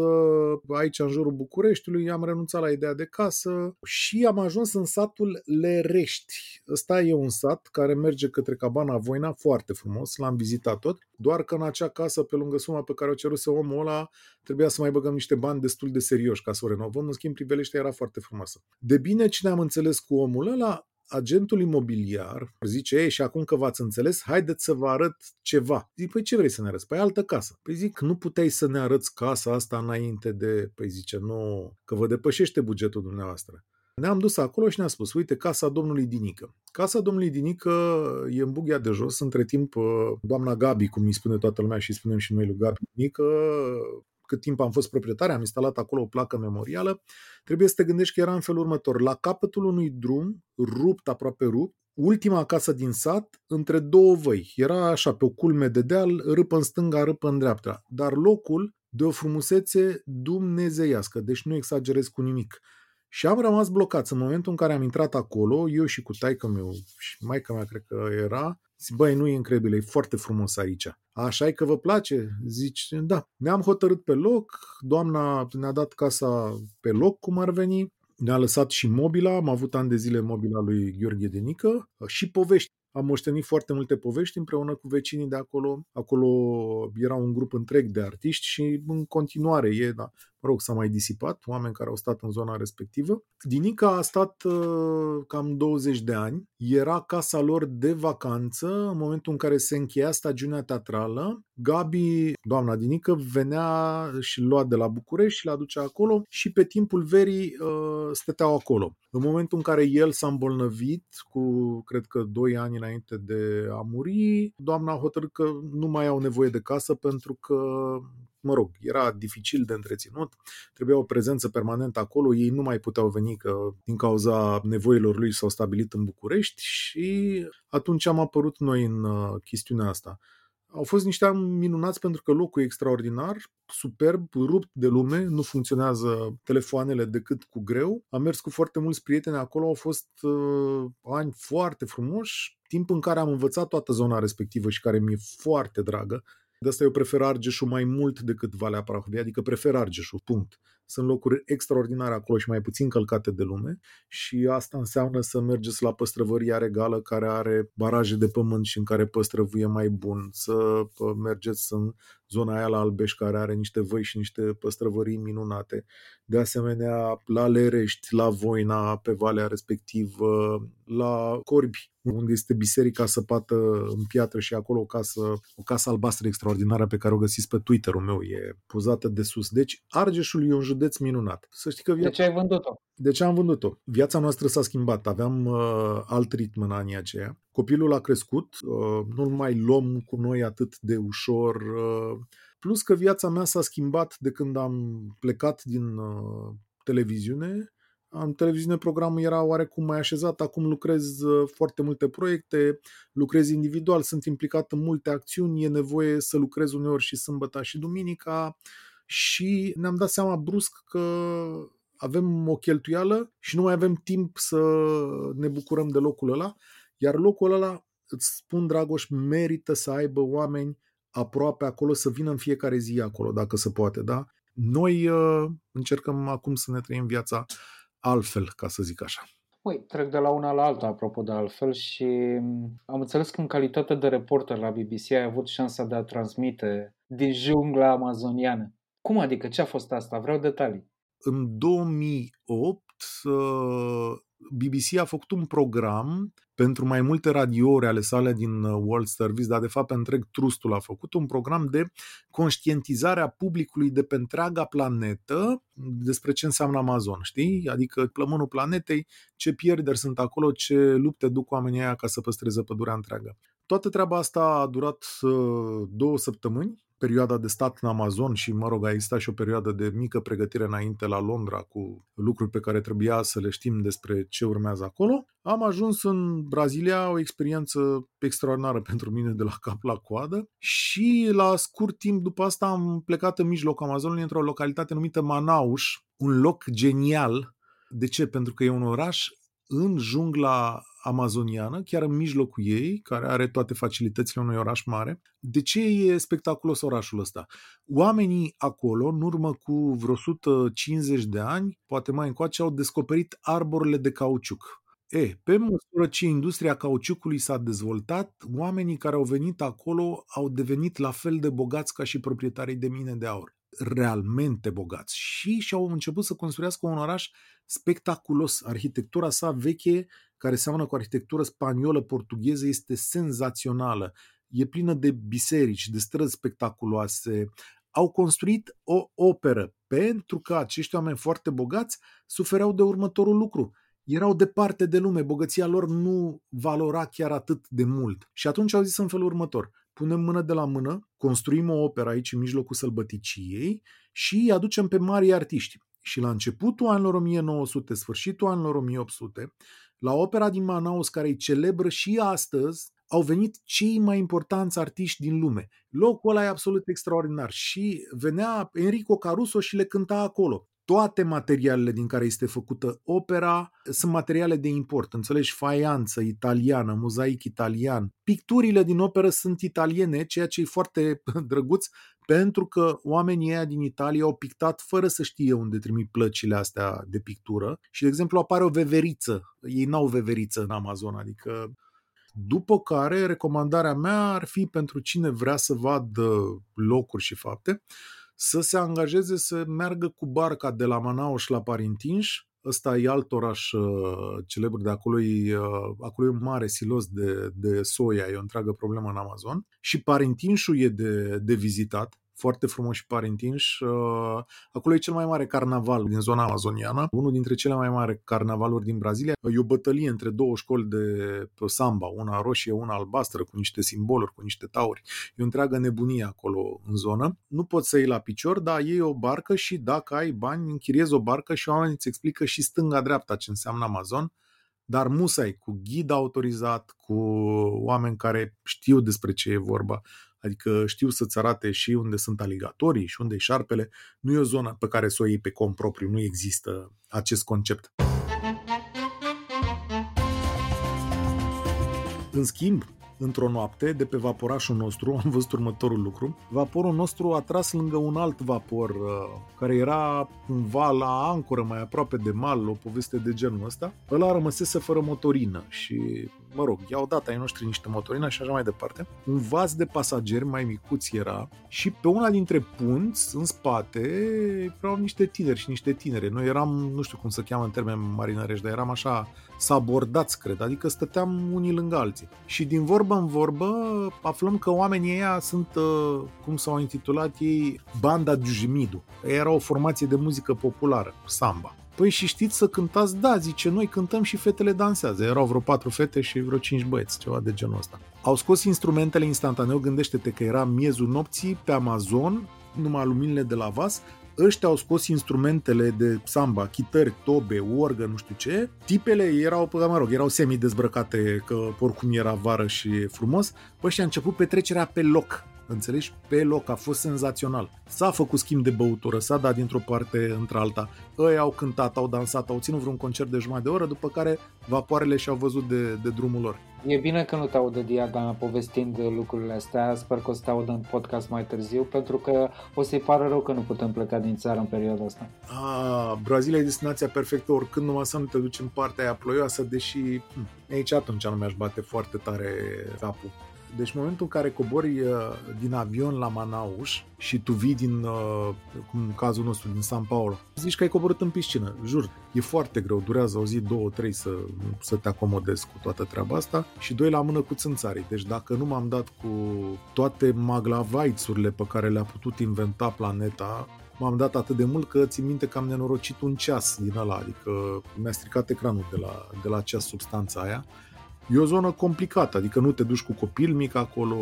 aici în jurul Bucureștiului, am renunțat la ideea de casă și am ajuns în satul Lerești. Ăsta e un sat care merge către Cabana Voina, foarte frumos, l-am vizitat tot, doar că în acea casă, pe lângă suma pe care o ceruse omul ăla, trebuia să mai băgăm niște bani destul de serioși ca să o renovăm, în schimb priveliștea era foarte frumoasă. De bine cine am înțeles cu omul ăla, agentul imobiliar zice, ei, și acum că v-ați înțeles, haideți să vă arăt ceva. Zic, păi ce vrei să ne arăți? Păi altă casă. Păi zic, nu puteai să ne arăți casa asta înainte de... Păi zice, nu, că vă depășește bugetul dumneavoastră. Ne-am dus acolo și ne-a spus, uite, casa domnului Dinică. Casa domnului Dinică e în Bughia de jos, între timp doamna Gabi, cum îi spune toată lumea și spunem și noi lui Gabi Dinică, cât timp am fost proprietar, am instalat acolo o placă memorială, trebuie să te gândești că era în felul următor. La capătul unui drum, rupt, aproape rupt, ultima casă din sat, între două văi. Era așa, pe o culme de deal, râpă în stânga, râpă în dreapta. Dar locul de o frumusețe dumnezeiască, deci nu exagerez cu nimic. Și am rămas blocat în momentul în care am intrat acolo, eu și cu taică meu și maica mea cred că era, zic, băi, nu e incredibil, e foarte frumos aici. Așa e că vă place? Zici, da. Ne-am hotărât pe loc, doamna ne-a dat casa pe loc, cum ar veni, ne-a lăsat și mobila, am avut ani de zile mobila lui Gheorghe Denică și povești am moștenit foarte multe povești împreună cu vecinii de acolo. Acolo era un grup întreg de artiști și în continuare e, da, mă rog, s-a mai disipat, oameni care au stat în zona respectivă. Dinica a stat uh, cam 20 de ani, era casa lor de vacanță în momentul în care se încheia stagiunea teatrală. Gabi, doamna Dinică, venea și lua de la București și le aducea acolo și pe timpul verii uh, stăteau acolo. În momentul în care el s-a îmbolnăvit, cu cred că 2 ani înainte de a muri, doamna a hotărât că nu mai au nevoie de casă pentru că mă rog, era dificil de întreținut, trebuia o prezență permanentă acolo, ei nu mai puteau veni că din cauza nevoilor lui s-au stabilit în București și atunci am apărut noi în uh, chestiunea asta. Au fost niște ani minunați pentru că locul e extraordinar, superb, rupt de lume, nu funcționează telefoanele decât cu greu. Am mers cu foarte mulți prieteni acolo, au fost uh, ani foarte frumoși, timp în care am învățat toată zona respectivă și care mi-e foarte dragă. De asta eu prefer Argeșul mai mult decât Valea Prahovei, adică prefer Argeșul, punct. Sunt locuri extraordinare acolo și mai puțin călcate de lume și asta înseamnă să mergeți la păstrăvăria regală care are baraje de pământ și în care păstrăvuie mai bun, să mergeți în zona aia la Albeș care are niște văi și niște păstrăvării minunate. De asemenea, la Lerești, la Voina, pe valea respectivă, la Corbi, unde este biserica săpată în piatră și acolo o casă, o casă albastră extraordinară pe care o găsiți pe Twitter-ul meu, e pozată de sus. Deci Argeșul e un județ minunat. Să știi că viața... De ce ai vândut-o? De ce am vândut-o? Viața noastră s-a schimbat. Aveam uh, alt ritm în anii aceia. Copilul a crescut, uh, nu mai luăm cu noi atât de ușor. Uh, plus că viața mea s-a schimbat de când am plecat din uh, televiziune în televiziune programul era oarecum mai așezat, acum lucrez uh, foarte multe proiecte, lucrez individual, sunt implicat în multe acțiuni, e nevoie să lucrez uneori și sâmbătă și duminica și ne-am dat seama brusc că avem o cheltuială și nu mai avem timp să ne bucurăm de locul ăla, iar locul ăla, îți spun Dragoș, merită să aibă oameni aproape acolo, să vină în fiecare zi acolo, dacă se poate, da? Noi uh, încercăm acum să ne trăim viața altfel, ca să zic așa. Ui, trec de la una la alta, apropo de altfel, și am înțeles că în calitate de reporter la BBC ai avut șansa de a transmite din jungla amazoniană. Cum adică? Ce a fost asta? Vreau detalii. În 2008, BBC a făcut un program pentru mai multe radiouri ale sale din uh, World Service, dar de fapt întreg trustul a făcut un program de conștientizare a publicului de pe întreaga planetă despre ce înseamnă Amazon, știi? Adică plămânul planetei, ce pierderi sunt acolo, ce lupte duc oamenii aia ca să păstreze pădurea întreagă. Toată treaba asta a durat uh, două săptămâni perioada de stat în Amazon și, mă rog, a existat și o perioadă de mică pregătire înainte la Londra cu lucruri pe care trebuia să le știm despre ce urmează acolo. Am ajuns în Brazilia, o experiență extraordinară pentru mine de la cap la coadă și la scurt timp după asta am plecat în mijlocul Amazonului într-o localitate numită Manaus, un loc genial. De ce? Pentru că e un oraș în jungla amazoniană, chiar în mijlocul ei, care are toate facilitățile unui oraș mare. De ce e spectaculos orașul ăsta? Oamenii acolo, în urmă cu vreo 150 de ani, poate mai încoace, au descoperit arborile de cauciuc. E, pe măsură ce industria cauciucului s-a dezvoltat, oamenii care au venit acolo au devenit la fel de bogați ca și proprietarii de mine de aur realmente bogați și și-au început să construiască un oraș spectaculos. Arhitectura sa veche, care seamănă cu arhitectură spaniolă, portugheză, este senzațională. E plină de biserici, de străzi spectaculoase. Au construit o operă pentru că acești oameni foarte bogați sufereau de următorul lucru. Erau departe de lume, bogăția lor nu valora chiar atât de mult. Și atunci au zis în felul următor – punem mână de la mână, construim o operă aici în mijlocul sălbăticiei și îi aducem pe mari artiști. Și la începutul anilor 1900, sfârșitul anilor 1800, la opera din Manaus, care îi celebră și astăzi, au venit cei mai importanți artiști din lume. Locul ăla e absolut extraordinar și venea Enrico Caruso și le cânta acolo toate materialele din care este făcută opera sunt materiale de import, înțelegi? Faianță italiană, mozaic italian. Picturile din operă sunt italiene, ceea ce e foarte drăguț, pentru că oamenii ăia din Italia au pictat fără să știe unde trimit plăcile astea de pictură și, de exemplu, apare o veveriță. Ei n-au veveriță în Amazon, adică după care, recomandarea mea ar fi pentru cine vrea să vadă locuri și fapte, să se angajeze să meargă cu barca de la Manaus la Parintinș, ăsta e alt oraș uh, celebru de acolo, e, uh, acolo e un mare silos de, de soia, e o întreagă problemă în Amazon. Și Parintinșul e de, de vizitat foarte frumos și parintinș. Uh, acolo e cel mai mare carnaval din zona amazoniană, unul dintre cele mai mari carnavaluri din Brazilia. E o bătălie între două școli de samba, una roșie, una albastră, cu niște simboluri, cu niște tauri. E o întreagă nebunie acolo în zonă. Nu poți să iei la picior, dar iei o barcă și dacă ai bani, închiriezi o barcă și oamenii îți explică și stânga-dreapta ce înseamnă Amazon dar musai, cu ghid autorizat, cu oameni care știu despre ce e vorba. Adică știu să-ți arate și unde sunt aligatorii și unde e șarpele. Nu e o zonă pe care să o iei pe cont propriu, nu există acest concept. În schimb, într-o noapte, de pe vaporașul nostru, am văzut următorul lucru. Vaporul nostru a tras lângă un alt vapor uh, care era cumva la ancoră mai aproape de mal, o poveste de genul ăsta. Ăla rămăsese fără motorină și mă rog, i-au dat ai noștri niște motorină și așa mai departe. Un vas de pasageri mai micuț era și pe una dintre punți, în spate, erau niște tineri și niște tinere. Noi eram, nu știu cum să cheamă în termeni marinărești, dar eram așa sabordați, cred, adică stăteam unii lângă alții. Și din vorbă în vorbă aflăm că oamenii ăia sunt, uh, cum s-au intitulat ei, Banda Jimidu. Era o formație de muzică populară, samba. Păi și știți să cântați? Da, zice, noi cântăm și fetele dansează. Erau vreo patru fete și vreo cinci băieți, ceva de genul ăsta. Au scos instrumentele instantaneu, gândește-te că era miezul nopții pe Amazon, numai luminile de la vas, ăștia au scos instrumentele de samba, chitări, tobe, orgă, nu știu ce. Tipele erau, mă rog, erau semi-dezbrăcate, că oricum era vară și frumos. Păi și a început petrecerea pe loc. Înțelegi? Pe loc, a fost senzațional. S-a făcut schimb de băutură, s-a dat dintr-o parte într-alta. Ei au cântat, au dansat, au ținut vreun concert de jumătate de oră, după care vapoarele și-au văzut de, de drumul lor. E bine că nu te audă Diana povestind lucrurile astea, sper că o să te audă în podcast mai târziu, pentru că o să-i pară rău că nu putem pleca din țară în perioada asta. Ah, Brazilia e destinația perfectă oricând, numai să nu te duci în partea aia ploioasă, deși hm, aici atunci nu mi-aș bate foarte tare capul. Deci în momentul în care cobori uh, din avion la Manaus și tu vii din, uh, cum în cazul nostru, din San Paulo, zici că ai coborât în piscină, jur. E foarte greu, durează o zi, două, trei să, să te acomodezi cu toată treaba asta și doi la mână cu țânțarii. Deci dacă nu m-am dat cu toate maglavaițurile pe care le-a putut inventa planeta, m-am dat atât de mult că țin minte că am nenorocit un ceas din ăla, adică mi-a stricat ecranul de la, de la ceas substanța aia E o zonă complicată, adică nu te duci cu copil mic acolo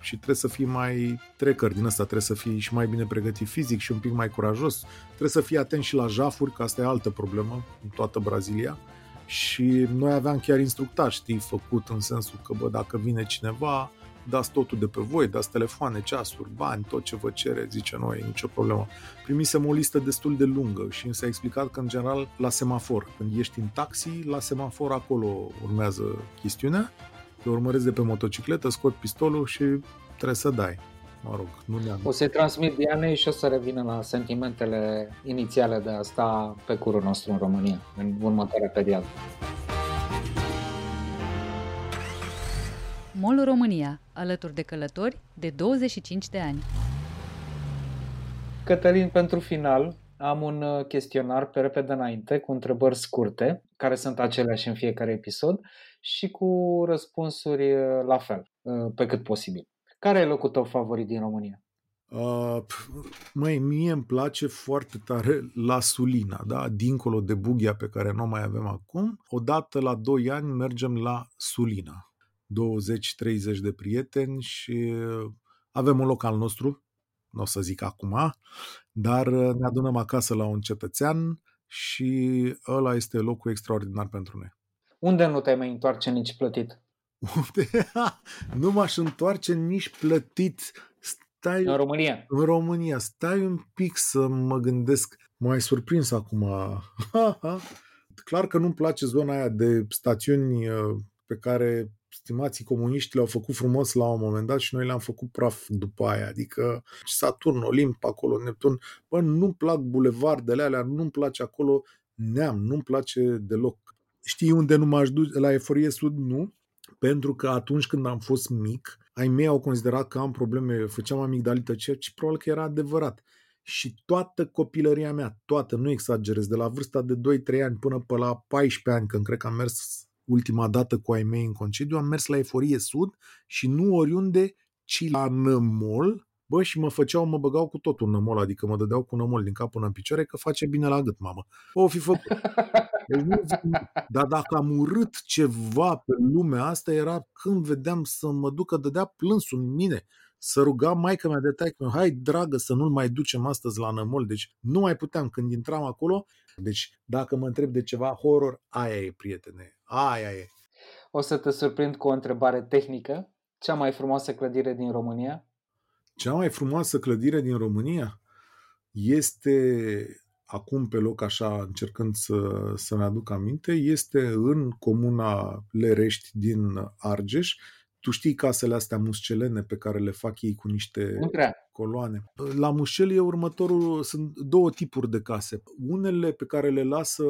și trebuie să fii mai trecăr din asta, trebuie să fii și mai bine pregătit fizic și un pic mai curajos. Trebuie să fii atent și la jafuri, că asta e altă problemă în toată Brazilia. Și noi aveam chiar instructaj, știi, făcut în sensul că, bă, dacă vine cineva, dați totul de pe voi, dați telefoane, ceasuri, bani, tot ce vă cere, zice noi, nicio problemă. Primisem o listă destul de lungă și mi s-a explicat că, în general, la semafor, când ești în taxi, la semafor acolo urmează chestiunea, te urmăresc de pe motocicletă, scot pistolul și trebuie să dai. Mă rog, nu ne-am... O să-i transmit Dianei și o să revină la sentimentele inițiale de a sta pe curul nostru în România, în următoarea perioadă. MOL România, alături de călători de 25 de ani. Cătălin, pentru final, am un uh, chestionar pe repede înainte, cu întrebări scurte, care sunt aceleași în fiecare episod, și cu răspunsuri uh, la fel, uh, pe cât posibil. Care e locul tău favorit din România? Uh, măi, mie îmi place foarte tare la Sulina, da? dincolo de Bughia pe care nu mai avem acum. Odată la 2 ani mergem la Sulina. 20-30 de prieteni și avem un loc al nostru, nu o să zic acum, dar ne adunăm acasă la un cetățean și ăla este locul extraordinar pentru noi. Unde nu te-ai mai întoarce nici plătit? Unde? nu m-aș întoarce nici plătit. Stai, în România. În România. Stai un pic să mă gândesc. M-ai surprins acum. Clar că nu-mi place zona aia de stațiuni uh, pe care stimații comuniști le-au făcut frumos la un moment dat și noi le-am făcut praf după aia. Adică Saturn, Olimp, acolo, Neptun. Bă, nu-mi plac bulevardele alea, nu-mi place acolo neam, nu-mi place deloc. Știi unde nu m-aș duce? La Eforie Sud, nu. Pentru că atunci când am fost mic, ai mei au considerat că am probleme, făceam amigdalită cer și probabil că era adevărat. Și toată copilăria mea, toată, nu exagerez, de la vârsta de 2-3 ani până pe la 14 ani, când cred că am mers ultima dată cu ai mei în concediu, am mers la Eforie Sud și nu oriunde, ci la Nămol, bă, și mă făceau, mă băgau cu totul nămol, adică mă dădeau cu nămol din cap până în picioare că face bine la gât, mamă. O fi făcut. Deci nu zic, dar dacă am urât ceva pe lumea asta era când vedeam să mă ducă, dădea plânsul în mine să rugam maica mea de taică hai dragă să nu-l mai ducem astăzi la nămol, deci nu mai puteam când intram acolo. Deci dacă mă întreb de ceva horror, aia e, prietene, aia e. O să te surprind cu o întrebare tehnică. Cea mai frumoasă clădire din România? Cea mai frumoasă clădire din România este acum pe loc așa, încercând să, să-mi aduc aminte, este în comuna Lerești din Argeș. Tu știi casele astea muscelene pe care le fac ei cu niște... Nu prea coloane. La Mușel e următorul, sunt două tipuri de case. Unele pe care le lasă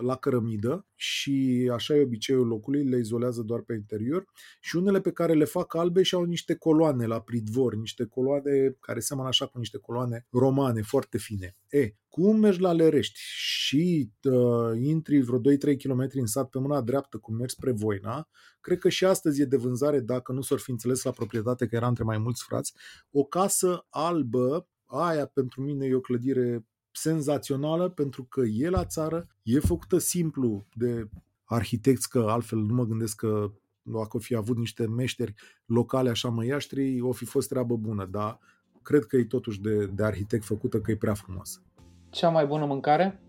la cărămidă și așa e obiceiul locului, le izolează doar pe interior și unele pe care le fac albe și au niște coloane la pridvor, niște coloane care seamănă așa cu niște coloane romane, foarte fine. E, cum mergi la Lerești și uh, intri vreo 2-3 km în sat pe mâna dreaptă, cum mergi spre Voina, cred că și astăzi e de vânzare, dacă nu s-or fi înțeles la proprietate că era între mai mulți frați, o casă albă, aia pentru mine e o clădire senzațională pentru că e la țară, e făcută simplu de arhitecți, că altfel nu mă gândesc că dacă o fi avut niște meșteri locale așa măiaștri, o fi fost treabă bună, dar cred că e totuși de, de arhitect făcută, că e prea frumoasă. Cea mai bună mâncare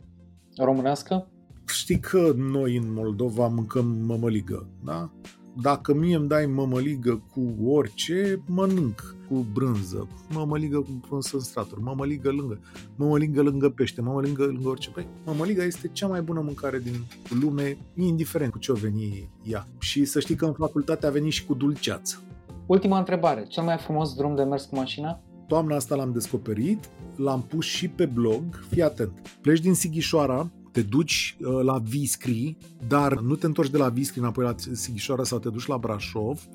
românească? Știi că noi în Moldova mâncăm mămăligă, da? Dacă mie îmi dai mămăligă cu orice, mănânc cu brânză, mămăligă cu brânză în straturi, mămăligă lângă, mămăligă lângă pește, mămăligă lângă orice. Păi, mămăliga este cea mai bună mâncare din lume, indiferent cu ce o veni ea. Și să știi că în facultate a venit și cu dulceață. Ultima întrebare. Cel mai frumos drum de mers cu mașina? Toamna asta l-am descoperit, l-am pus și pe blog. Fii atent. Pleci din Sighișoara, te duci uh, la Viscri, dar nu te întorci de la Viscri înapoi la Sighișoara sau te duci la Brașov,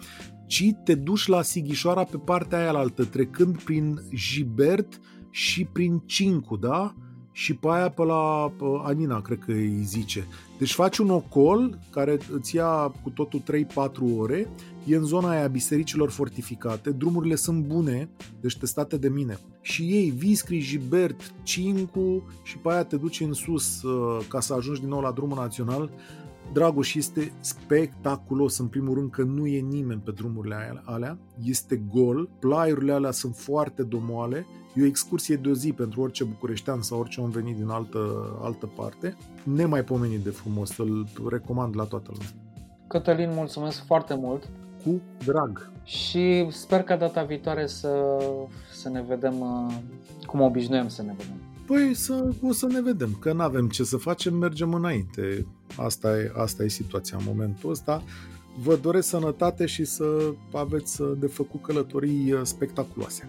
ci te duci la Sighișoara pe partea aia altă, trecând prin Jibert și prin Cincu, da? Și pe aia pe la pe Anina, cred că îi zice. Deci faci un ocol care îți ia cu totul 3-4 ore, e în zona aia bisericilor fortificate, drumurile sunt bune, deci testate de mine. Și ei Viscri, Gibert, Cincu și pe aia te duci în sus uh, ca să ajungi din nou la drumul național Dragoș este spectaculos, în primul rând că nu e nimeni pe drumurile alea, este gol, plaiurile alea sunt foarte domoale, e o excursie de o zi pentru orice bucureștean sau orice om venit din altă, altă parte, nemaipomenit de frumos, îl recomand la toată lumea. Cătălin, mulțumesc foarte mult! Cu drag! Și sper ca data viitoare să, să ne vedem uh, cum obișnuiem să ne vedem. Păi să, o să ne vedem, că nu avem ce să facem, mergem înainte. Asta e, asta e situația în momentul ăsta. Vă doresc sănătate și să aveți de făcut călătorii uh, spectaculoase.